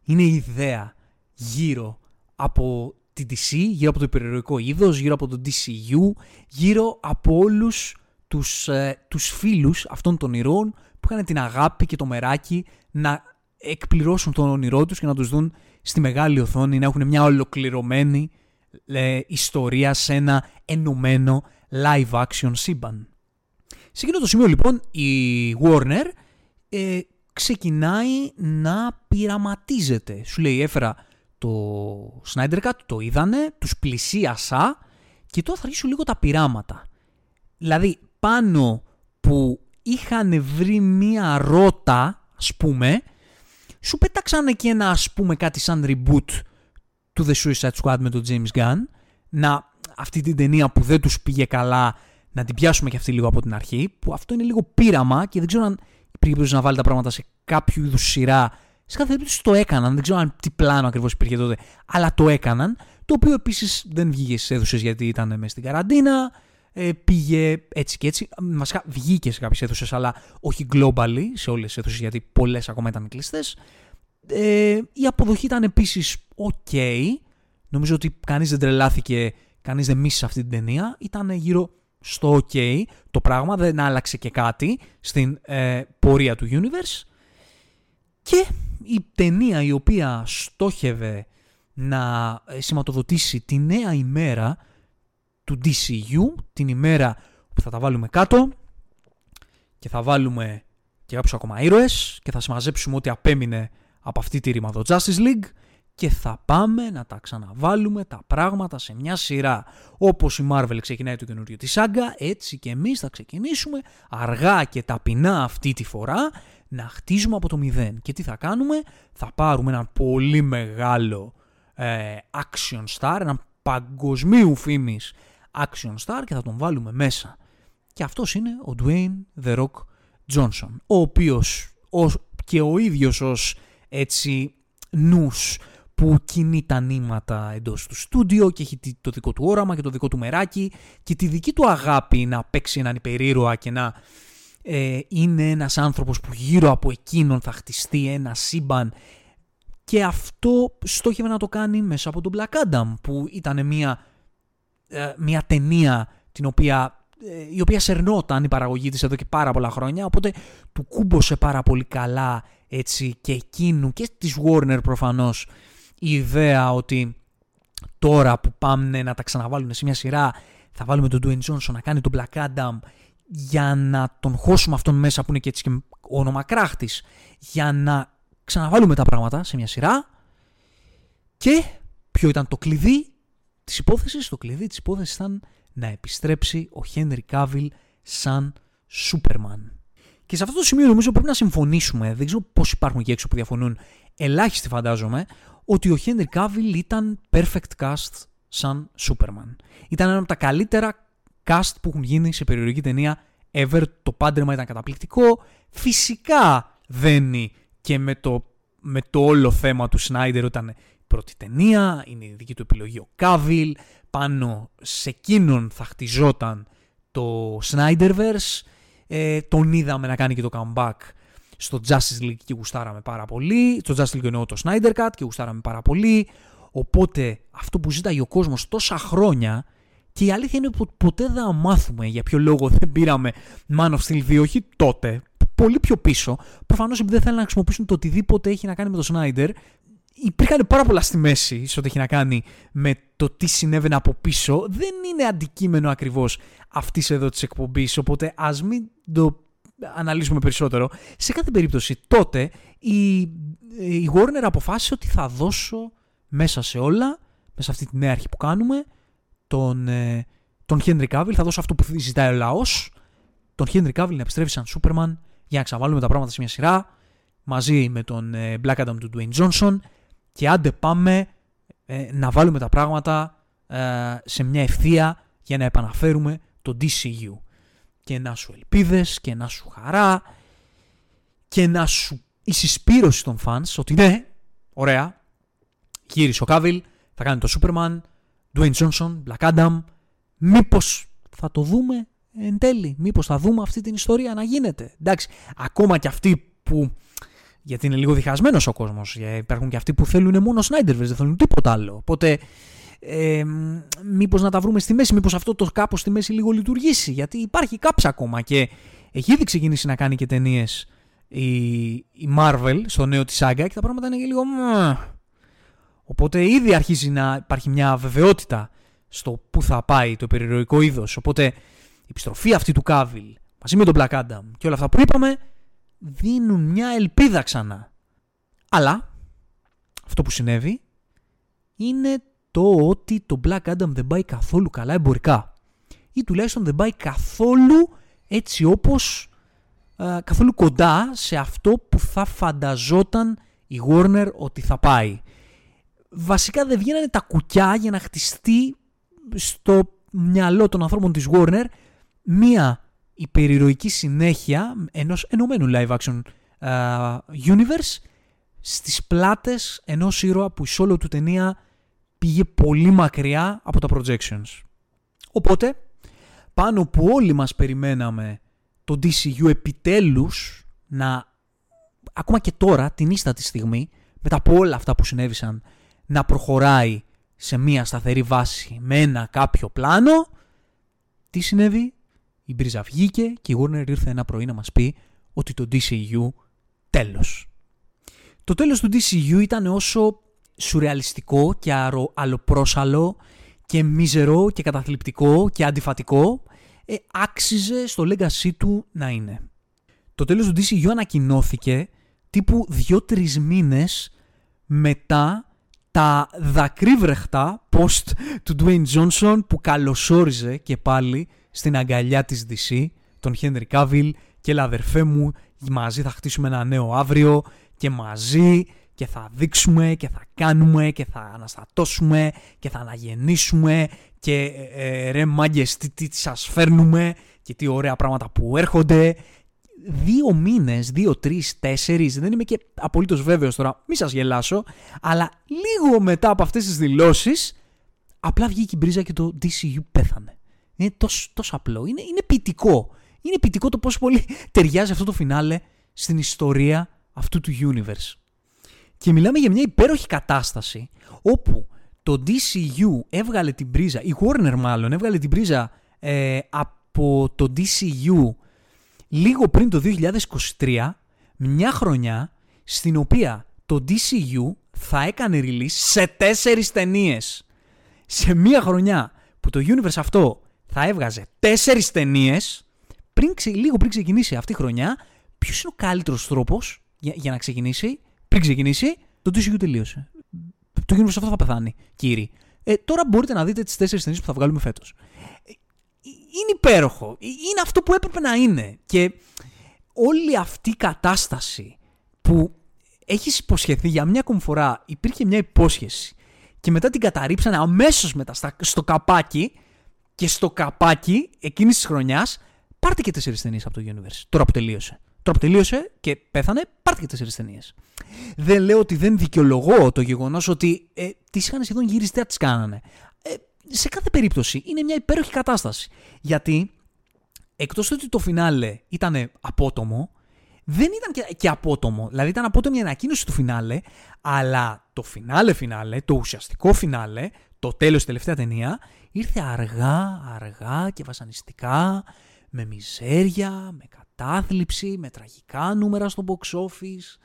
Είναι ιδέα γύρω από την DC, γύρω από το υπερηρωικό είδος, γύρω από το DCU, γύρω από όλους τους, ε, τους φίλους αυτών των ηρώων που είχαν την αγάπη και το μεράκι να εκπληρώσουν τον όνειρό τους και να τους δουν στη μεγάλη οθόνη, να έχουν μια ολοκληρωμένη ε, ιστορία σε ένα ενωμένο live action σύμπαν. Σε εκείνο το σημείο λοιπόν η Warner ε, ξεκινάει να πειραματίζεται. Σου λέει έφερα το Snyder Cut, το είδανε, τους πλησίασα και τώρα θα αρχίσουν λίγο τα πειράματα. Δηλαδή πάνω που είχαν βρει μία ρότα, ας πούμε, σου πέταξαν και ένα ας πούμε κάτι σαν reboot του The Suicide Squad με τον James Gunn, να αυτή την ταινία που δεν τους πήγε καλά να την πιάσουμε και αυτή λίγο από την αρχή, που αυτό είναι λίγο πείραμα και δεν ξέρω αν υπήρχε να βάλει τα πράγματα σε κάποιο είδους σειρά. Σε κάθε περίπτωση το έκαναν, δεν ξέρω αν τι πλάνο ακριβώς υπήρχε τότε, αλλά το έκαναν. Το οποίο επίσης δεν βγήκε στις αίθουσες γιατί ήταν μέσα στην καραντίνα. Ε, πήγε έτσι και έτσι. Μασικά βγήκε σε κάποιες αίθουσες, αλλά όχι globally σε όλες τις αίθουσες γιατί πολλές ακόμα ήταν κλειστές. Ε, η αποδοχή ήταν επίσης ok. Νομίζω ότι κανείς δεν τρελάθηκε, κανείς δεν μίσησε αυτή την ταινία. Ήταν γύρω στο ok το πράγμα, δεν άλλαξε και κάτι στην ε, πορεία του universe. Και η ταινία η οποία στόχευε να ε, σηματοδοτήσει τη νέα ημέρα του DCU, την ημέρα που θα τα βάλουμε κάτω και θα βάλουμε και κάποιους ακόμα ήρωες και θα συμμαζέψουμε ό,τι απέμεινε από αυτή τη ρήμα Justice League και θα πάμε να τα ξαναβάλουμε τα πράγματα σε μια σειρά. Όπως η Marvel ξεκινάει το καινούριο της σάγκα, έτσι και εμείς θα ξεκινήσουμε αργά και ταπεινά αυτή τη φορά να χτίζουμε από το μηδέν. Και τι θα κάνουμε, θα πάρουμε έναν πολύ μεγάλο ε, action star, έναν παγκοσμίου φήμης action star και θα τον βάλουμε μέσα. Και αυτός είναι ο Dwayne The Rock Johnson, ο οποίος και ο ίδιος ως έτσι νους που κινεί τα νήματα εντός του στούντιο και έχει το δικό του όραμα και το δικό του μεράκι και τη δική του αγάπη να παίξει έναν υπερήρωα και να ε, είναι ένας άνθρωπος που γύρω από εκείνον θα χτιστεί ένα σύμπαν και αυτό στόχευε να το κάνει μέσα από τον Black Adam που ήταν μια, ε, μια ταινία την οποία, ε, η οποία σερνόταν η παραγωγή της εδώ και πάρα πολλά χρόνια οπότε του κούμπωσε πάρα πολύ καλά έτσι και εκείνου και της Warner προφανώς η ιδέα ότι τώρα που πάμε να τα ξαναβάλουν σε μια σειρά θα βάλουμε τον Dwayne Johnson να κάνει τον Black Adam για να τον χώσουμε αυτόν μέσα που είναι και έτσι και όνομα κράχτης για να ξαναβάλουμε τα πράγματα σε μια σειρά. Και ποιο ήταν το κλειδί; Της υπόθεσης το κλειδί της υπόθεσης ήταν να επιστρέψει ο Henry Cavill σαν Superman και σε αυτό το σημείο νομίζω πρέπει να συμφωνήσουμε δεν ξέρω πως υπάρχουν και έξω που διαφωνούν ελάχιστοι φαντάζομαι ότι ο Henry Cavill ήταν perfect cast σαν Superman. Ήταν ένα από τα καλύτερα cast που έχουν γίνει σε περιοδική ταινία ever. Το πάντρεμα ήταν καταπληκτικό. Φυσικά δένει και με το, με το όλο θέμα του Snyder όταν η πρώτη ταινία, είναι η δική του επιλογή ο Cavill, πάνω σε εκείνον θα χτιζόταν το Snyderverse, ε, τον είδαμε να κάνει και το comeback στο Justice League και γουστάραμε πάρα πολύ. Στο Justice League εννοώ το Snyder Cut και γουστάραμε πάρα πολύ. Οπότε αυτό που ζήταγε ο κόσμος τόσα χρόνια και η αλήθεια είναι ότι ποτέ δεν μάθουμε για ποιο λόγο δεν πήραμε Man of Steel 2, όχι τότε, πολύ πιο πίσω. Προφανώς επειδή δεν θέλουν να χρησιμοποιήσουν το οτιδήποτε έχει να κάνει με το Snyder, υπήρχαν πάρα πολλά στη μέση σε ό,τι έχει να κάνει με το τι συνέβαινε από πίσω. Δεν είναι αντικείμενο ακριβώς αυτής εδώ της εκπομπής. Οπότε ας μην το αναλύσουμε περισσότερο. Σε κάθε περίπτωση τότε η, η Warner αποφάσισε ότι θα δώσω μέσα σε όλα, μέσα σε αυτή τη νέα αρχή που κάνουμε, τον, ε, τον Henry Cavill, θα δώσω αυτό που ζητάει ο λαός, τον Henry Cavill να επιστρέψει σαν Superman για να ξαναβάλουμε τα πράγματα σε μια σειρά μαζί με τον ε, Black Adam του Dwayne Johnson και άντε πάμε ε, να βάλουμε τα πράγματα σε μια ευθεία για να επαναφέρουμε το DCU και να σου ελπίδες και να σου χαρά και να σου η συσπήρωση των fans ότι ναι, ωραία, γύρισε ο Κάβιλ, θα κάνει το Superman, Dwayne Johnson, Black Adam, μήπως θα το δούμε εν τέλει, μήπως θα δούμε αυτή την ιστορία να γίνεται. Εντάξει, ακόμα και αυτοί που, γιατί είναι λίγο διχασμένος ο κόσμος, υπάρχουν και αυτοί που θέλουν μόνο Snyderverse, δεν θέλουν τίποτα άλλο. Οπότε ε, μήπως να τα βρούμε στη μέση, μήπως αυτό το κάπως στη μέση λίγο λειτουργήσει, γιατί υπάρχει κάψα ακόμα και έχει ήδη ξεκινήσει να κάνει και ταινίες η, η Marvel στο νέο της σάγκα και τα πράγματα είναι λίγο... Οπότε ήδη αρχίζει να υπάρχει μια βεβαιότητα στο πού θα πάει το περιρροϊκό είδος. Οπότε η επιστροφή αυτή του Κάβιλ μαζί με τον Black Adam και όλα αυτά που είπαμε δίνουν μια ελπίδα ξανά. Αλλά αυτό που συνέβη είναι το ότι το Black Adam δεν πάει καθόλου καλά εμπορικά. Ή τουλάχιστον δεν πάει καθόλου έτσι όπως καθόλου κοντά σε αυτό που θα φανταζόταν η Warner ότι θα πάει. Βασικά δεν βγαίνανε τα κουκιά για να χτιστεί στο μυαλό των ανθρώπων της Warner μία υπερηρωική συνέχεια ενός ενωμένου live action universe στις πλάτες ενός ήρωα που η solo του ταινία πήγε πολύ μακριά από τα projections. Οπότε, πάνω που όλοι μας περιμέναμε το DCU επιτέλους να, ακόμα και τώρα, την ίστατη στιγμή, μετά από όλα αυτά που συνέβησαν, να προχωράει σε μία σταθερή βάση με ένα κάποιο πλάνο, τι συνέβη, η μπρίζα βγήκε και η Warner ήρθε ένα πρωί να μας πει ότι το DCU τέλος. Το τέλος του DCU ήταν όσο σουρεαλιστικό και αλλοπρόσαλο και μίζερο και καταθλιπτικό και αντιφατικό ε, άξιζε στο legacy του να είναι. Το τέλος του DCU ανακοινώθηκε τύπου 2-3 μήνες μετά τα δακρύβρεχτα post του Dwayne Johnson που καλωσόριζε και πάλι στην αγκαλιά της DC τον Henry Cavill και έλα αδερφέ μου μαζί θα χτίσουμε ένα νέο αύριο και μαζί και θα δείξουμε και θα κάνουμε και θα αναστατώσουμε και θα αναγεννήσουμε και ε, ε ρε μάγκες τι, τι σας φέρνουμε και τι ωραία πράγματα που έρχονται. Δύο μήνες, δύο, τρεις, τέσσερις, δεν είμαι και απολύτως βέβαιος τώρα, μη σας γελάσω, αλλά λίγο μετά από αυτές τις δηλώσεις, απλά βγήκε η μπρίζα και το DCU πέθανε. Είναι τόσο, τόσο απλό, είναι, είναι ποιητικό. Είναι ποιητικό το πόσο πολύ ταιριάζει αυτό το φινάλε στην ιστορία αυτού του universe. Και μιλάμε για μια υπέροχη κατάσταση όπου το DCU έβγαλε την πρίζα, η Warner μάλλον έβγαλε την πρίζα ε, από το DCU λίγο πριν το 2023, μια χρονιά στην οποία το DCU θα έκανε release σε τέσσερις ταινίες. Σε μια χρονιά που το universe αυτό θα έβγαζε τέσσερις ταινίες, λίγο πριν ξεκινήσει αυτή η χρονιά, ποιος είναι ο καλύτερος τρόπος για, για να ξεκινήσει, πριν ξεκινήσει, το DCU τελείωσε. Το universe αυτό θα πεθάνει, κύριοι. Ε, τώρα μπορείτε να δείτε τις τέσσερις ταινίες που θα βγάλουμε φέτος. Ε, είναι υπέροχο. Ε, είναι αυτό που έπρεπε να είναι. Και όλη αυτή η κατάσταση που έχεις υποσχεθεί για μια ακόμη φορά, υπήρχε μια υπόσχεση και μετά την καταρρύψανε αμέσως μετά στο καπάκι και στο καπάκι εκείνης της χρονιάς πάρτε και τέσσερις ταινίες από το Universe. Τώρα που τελείωσε. Τώρα που τελείωσε και πέθανε, πάρτε και τέσσερις ταινίες. Δεν λέω ότι δεν δικαιολογώ το γεγονός ότι ε, τις είχαν σχεδόν γυρίσει, τις κάνανε. Ε, σε κάθε περίπτωση είναι μια υπέροχη κατάσταση. Γιατί εκτός ότι το φινάλε ήταν απότομο, δεν ήταν και, και απότομο. Δηλαδή ήταν απότομη η ανακοίνωση του φινάλε, αλλά το φινάλε φινάλε, το ουσιαστικό φινάλε, το τέλος τελευταία ταινία, ήρθε αργά, αργά και βασανιστικά, με μιζέρια, με κατάθλιψη, με τραγικά νούμερα στο box office,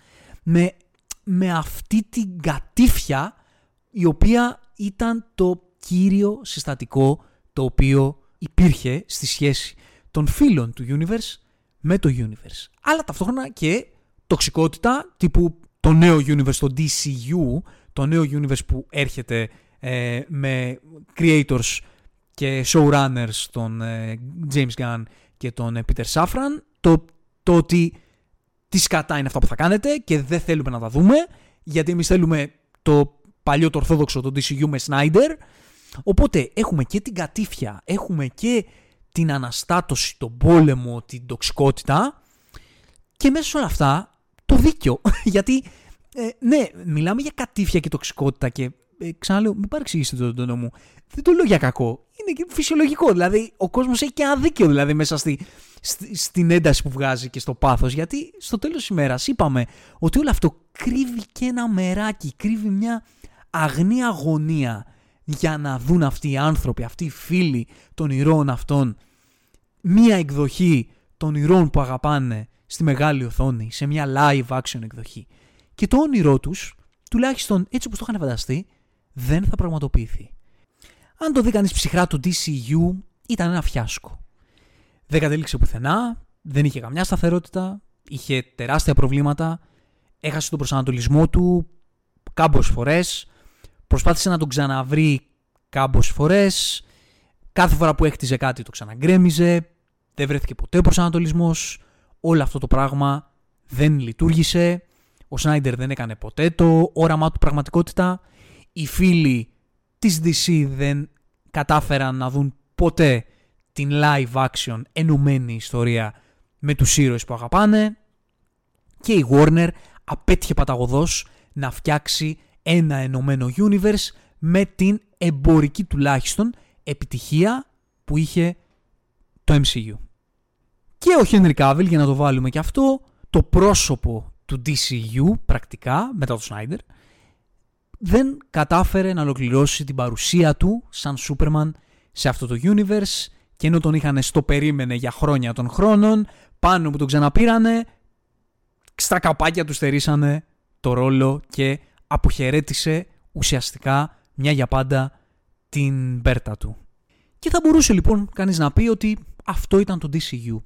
με, με αυτή την κατήφια η οποία ήταν το κύριο συστατικό το οποίο υπήρχε στη σχέση των φίλων του universe με το universe. Αλλά ταυτόχρονα και τοξικότητα τύπου το νέο universe, το DCU, το νέο universe που έρχεται ε, με creators και showrunners τον ε, James Gunn και τον ε, Peter Safran, το, το ότι τι σκατά είναι αυτά που θα κάνετε και δεν θέλουμε να τα δούμε, γιατί εμείς θέλουμε το παλιό το ορθόδοξο, το DCU με Snyder. Οπότε έχουμε και την κατήφια, έχουμε και την αναστάτωση, τον πόλεμο, την τοξικότητα και μέσα σε όλα αυτά το δίκιο. γιατί, ε, ναι, μιλάμε για κατήφια και τοξικότητα και ε, ξαναλέω, μην παρεξηγήσετε τον τόνο μου. Δεν το λέω για κακό. Είναι και φυσιολογικό. Δηλαδή, ο κόσμος έχει και ένα δίκαιο δηλαδή, μέσα στη, στην ένταση που βγάζει και στο πάθος. Γιατί στο τέλος της ημέρας είπαμε ότι όλο αυτό κρύβει και ένα μεράκι, κρύβει μια αγνή αγωνία για να δουν αυτοί οι άνθρωποι, αυτοί οι φίλοι των ηρώων αυτών, μία εκδοχή των ηρώων που αγαπάνε στη μεγάλη οθόνη, σε μια live action εκδοχή. Και το όνειρό τους, τουλάχιστον έτσι όπως το είχαν φανταστεί, δεν θα πραγματοποιηθεί. Αν το δει κανείς ψυχρά του DCU, ήταν ένα φιάσκο. Δεν κατέληξε πουθενά, δεν είχε καμιά σταθερότητα, είχε τεράστια προβλήματα, έχασε τον προσανατολισμό του κάμπος φορές, προσπάθησε να τον ξαναβρει κάμπος φορές, κάθε φορά που έχτιζε κάτι το ξαναγκρέμιζε, δεν βρέθηκε ποτέ ο προσανατολισμός, όλο αυτό το πράγμα δεν λειτουργήσε, ο Σνάιντερ δεν έκανε ποτέ το όραμά του πραγματικότητα, οι φίλοι της DC δεν κατάφεραν να δουν ποτέ την live action ενωμένη ιστορία με τους ήρωες που αγαπάνε και η Warner απέτυχε παταγωδός να φτιάξει ένα ενωμένο universe με την εμπορική τουλάχιστον επιτυχία που είχε το MCU. Και ο Henry Cavill, για να το βάλουμε και αυτό, το πρόσωπο του DCU πρακτικά, μετά το Snyder, δεν κατάφερε να ολοκληρώσει την παρουσία του σαν Superman σε αυτό το universe και ενώ τον είχαν στο περίμενε για χρόνια των χρόνων, πάνω που τον ξαναπήρανε, στα καπάκια του στερήσανε το ρόλο και αποχαιρέτησε ουσιαστικά μια για πάντα την πέρτα του. Και θα μπορούσε λοιπόν κανείς να πει ότι αυτό ήταν το DCU.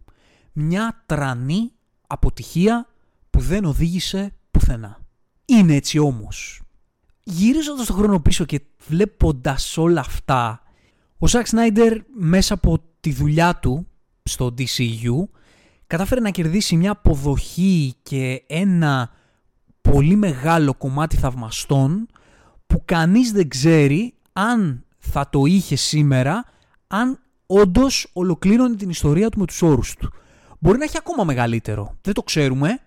Μια τρανή αποτυχία που δεν οδήγησε πουθενά. Είναι έτσι όμως. Γυρίζοντας τον χρόνο πίσω και βλέποντας όλα αυτά, ο Ζακ Σνάιντερ μέσα από τη δουλειά του στο DCU κατάφερε να κερδίσει μια αποδοχή και ένα πολύ μεγάλο κομμάτι θαυμαστών που κανείς δεν ξέρει αν θα το είχε σήμερα αν όντως ολοκλήρωνε την ιστορία του με τους όρους του. Μπορεί να έχει ακόμα μεγαλύτερο, δεν το ξέρουμε.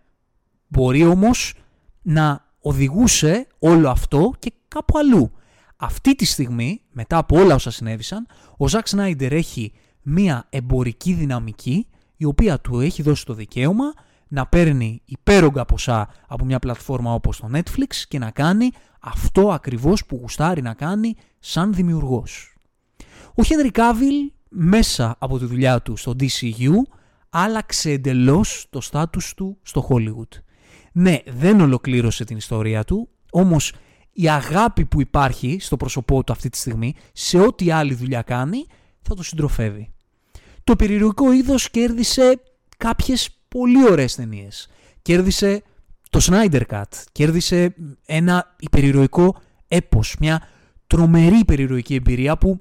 Μπορεί όμως να οδηγούσε όλο αυτό και κάπου αλλού. Αυτή τη στιγμή, μετά από όλα όσα συνέβησαν, ο Ζακ Σνάιντερ έχει μία εμπορική δυναμική η οποία του έχει δώσει το δικαίωμα να παίρνει υπέρογκα ποσά από μια πλατφόρμα όπως το Netflix και να κάνει αυτό ακριβώς που γουστάρει να κάνει σαν δημιουργός. Ο Henry Cavill μέσα από τη δουλειά του στο DCU άλλαξε εντελώς το στάτους του στο Hollywood. Ναι, δεν ολοκλήρωσε την ιστορία του, όμως η αγάπη που υπάρχει στο πρόσωπό του αυτή τη στιγμή σε ό,τι άλλη δουλειά κάνει θα το συντροφεύει. Το περιεργικό είδος κέρδισε κάποιες πολύ ωραίες ταινίες. Κέρδισε το Snyder Cut, κέρδισε ένα υπερηρωικό έπος, μια τρομερή υπερηρωική εμπειρία που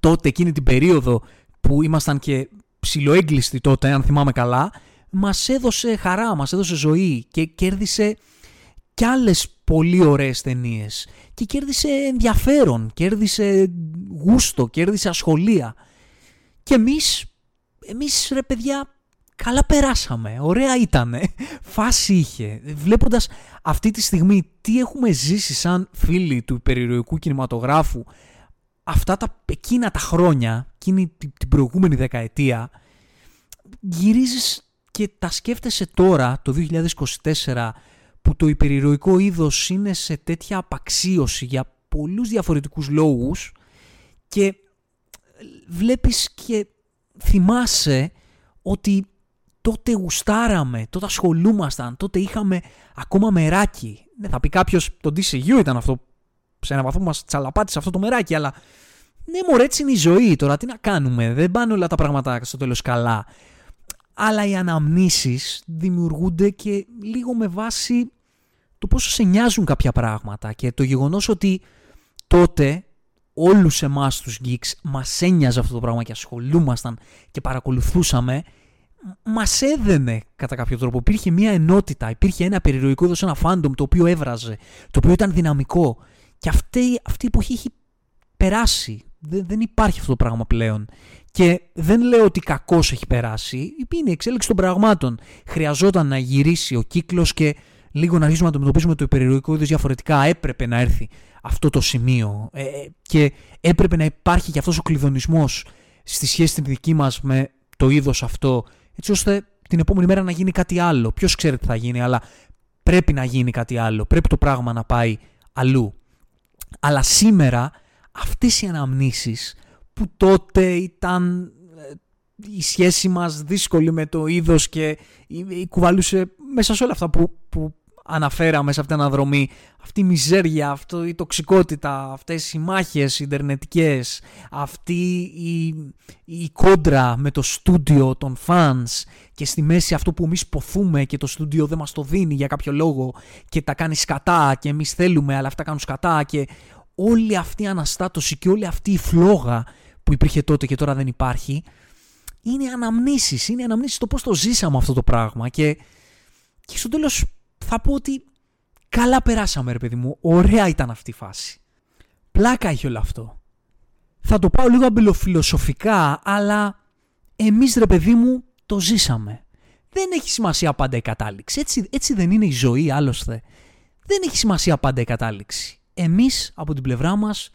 τότε εκείνη την περίοδο που ήμασταν και ψιλοέγκλειστοι τότε, αν θυμάμαι καλά, μας έδωσε χαρά, μας έδωσε ζωή και κέρδισε κι άλλες πολύ ωραίες ταινίες. Και κέρδισε ενδιαφέρον, κέρδισε γούστο, κέρδισε ασχολία. Και εμείς, εμείς ρε παιδιά, καλά περάσαμε, ωραία ήτανε, φάση είχε. Βλέποντας αυτή τη στιγμή τι έχουμε ζήσει σαν φίλοι του περιηρωικού κινηματογράφου αυτά τα, εκείνα τα χρόνια, εκείνη την προηγούμενη δεκαετία, γυρίζεις και τα σκέφτεσαι τώρα, το 2024, που το υπερηρωικό είδος είναι σε τέτοια απαξίωση για πολλούς διαφορετικούς λόγους και βλέπεις και θυμάσαι ότι τότε γουστάραμε, τότε ασχολούμασταν, τότε είχαμε ακόμα μεράκι. Ναι, θα πει κάποιος το DCU ήταν αυτό σε ένα βαθμό που μας τσαλαπάτησε αυτό το μεράκι, αλλά ναι, μωρέ, έτσι είναι η ζωή τώρα. Τι να κάνουμε, δεν πάνε όλα τα πράγματα στο τέλος καλά. Αλλά οι αναμνήσεις δημιουργούνται και λίγο με βάση το πόσο σε νοιάζουν κάποια πράγματα και το γεγονός ότι τότε όλους εμάς τους geeks μας ένοιαζε αυτό το πράγμα και ασχολούμασταν και παρακολουθούσαμε μας έδενε κατά κάποιο τρόπο. Υπήρχε μια ενότητα, υπήρχε ένα περιρροϊκό είδο, ένα fandom το οποίο έβραζε, το οποίο ήταν δυναμικό. Και αυτή, αυτή η εποχή έχει περάσει. Δεν, δεν υπάρχει αυτό το πράγμα πλέον. Και δεν λέω ότι κακώς έχει περάσει. Είναι η εξέλιξη των πραγμάτων. Χρειαζόταν να γυρίσει ο κύκλος και λίγο να αρχίσουμε να αντιμετωπίζουμε το περιρροϊκό είδος διαφορετικά. Έπρεπε να έρθει αυτό το σημείο. Ε, και έπρεπε να υπάρχει και αυτός ο κλειδονισμός στη σχέση την δική μας με το είδος αυτό έτσι ώστε την επόμενη μέρα να γίνει κάτι άλλο. Ποιος ξέρει τι θα γίνει, αλλά πρέπει να γίνει κάτι άλλο. Πρέπει το πράγμα να πάει αλλού. Αλλά σήμερα αυτές οι αναμνήσεις που τότε ήταν ε, η σχέση μας δύσκολη με το είδος και κουβαλούσε μέσα σε όλα αυτά που, που αναφέραμε σε αυτήν την αναδρομή. Αυτή η μιζέρια, αυτή η τοξικότητα, αυτές οι μάχες ιντερνετικές, αυτή η, η κόντρα με το στούντιο των fans και στη μέση αυτό που εμείς ποθούμε και το στούντιο δεν μας το δίνει για κάποιο λόγο και τα κάνει σκατά και εμείς θέλουμε αλλά αυτά κάνουν σκατά και όλη αυτή η αναστάτωση και όλη αυτή η φλόγα που υπήρχε τότε και τώρα δεν υπάρχει είναι αναμνήσεις, είναι αναμνήσεις το πώς το ζήσαμε αυτό το πράγμα και, και στο τέλος θα πω ότι καλά περάσαμε ρε παιδί μου, ωραία ήταν αυτή η φάση. Πλάκα έχει όλο αυτό. Θα το πάω λίγο αμπελοφιλοσοφικά, αλλά εμείς ρε παιδί μου το ζήσαμε. Δεν έχει σημασία πάντα η κατάληξη. Έτσι, έτσι δεν είναι η ζωή άλλωστε. Δεν έχει σημασία πάντα η κατάληξη. Εμείς από την πλευρά μας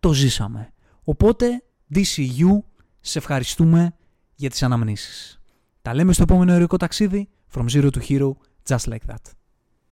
το ζήσαμε. Οπότε, DCU, σε ευχαριστούμε για τις αναμνήσεις. Τα λέμε στο επόμενο ερωτικό ταξίδι. From zero to hero, just like that.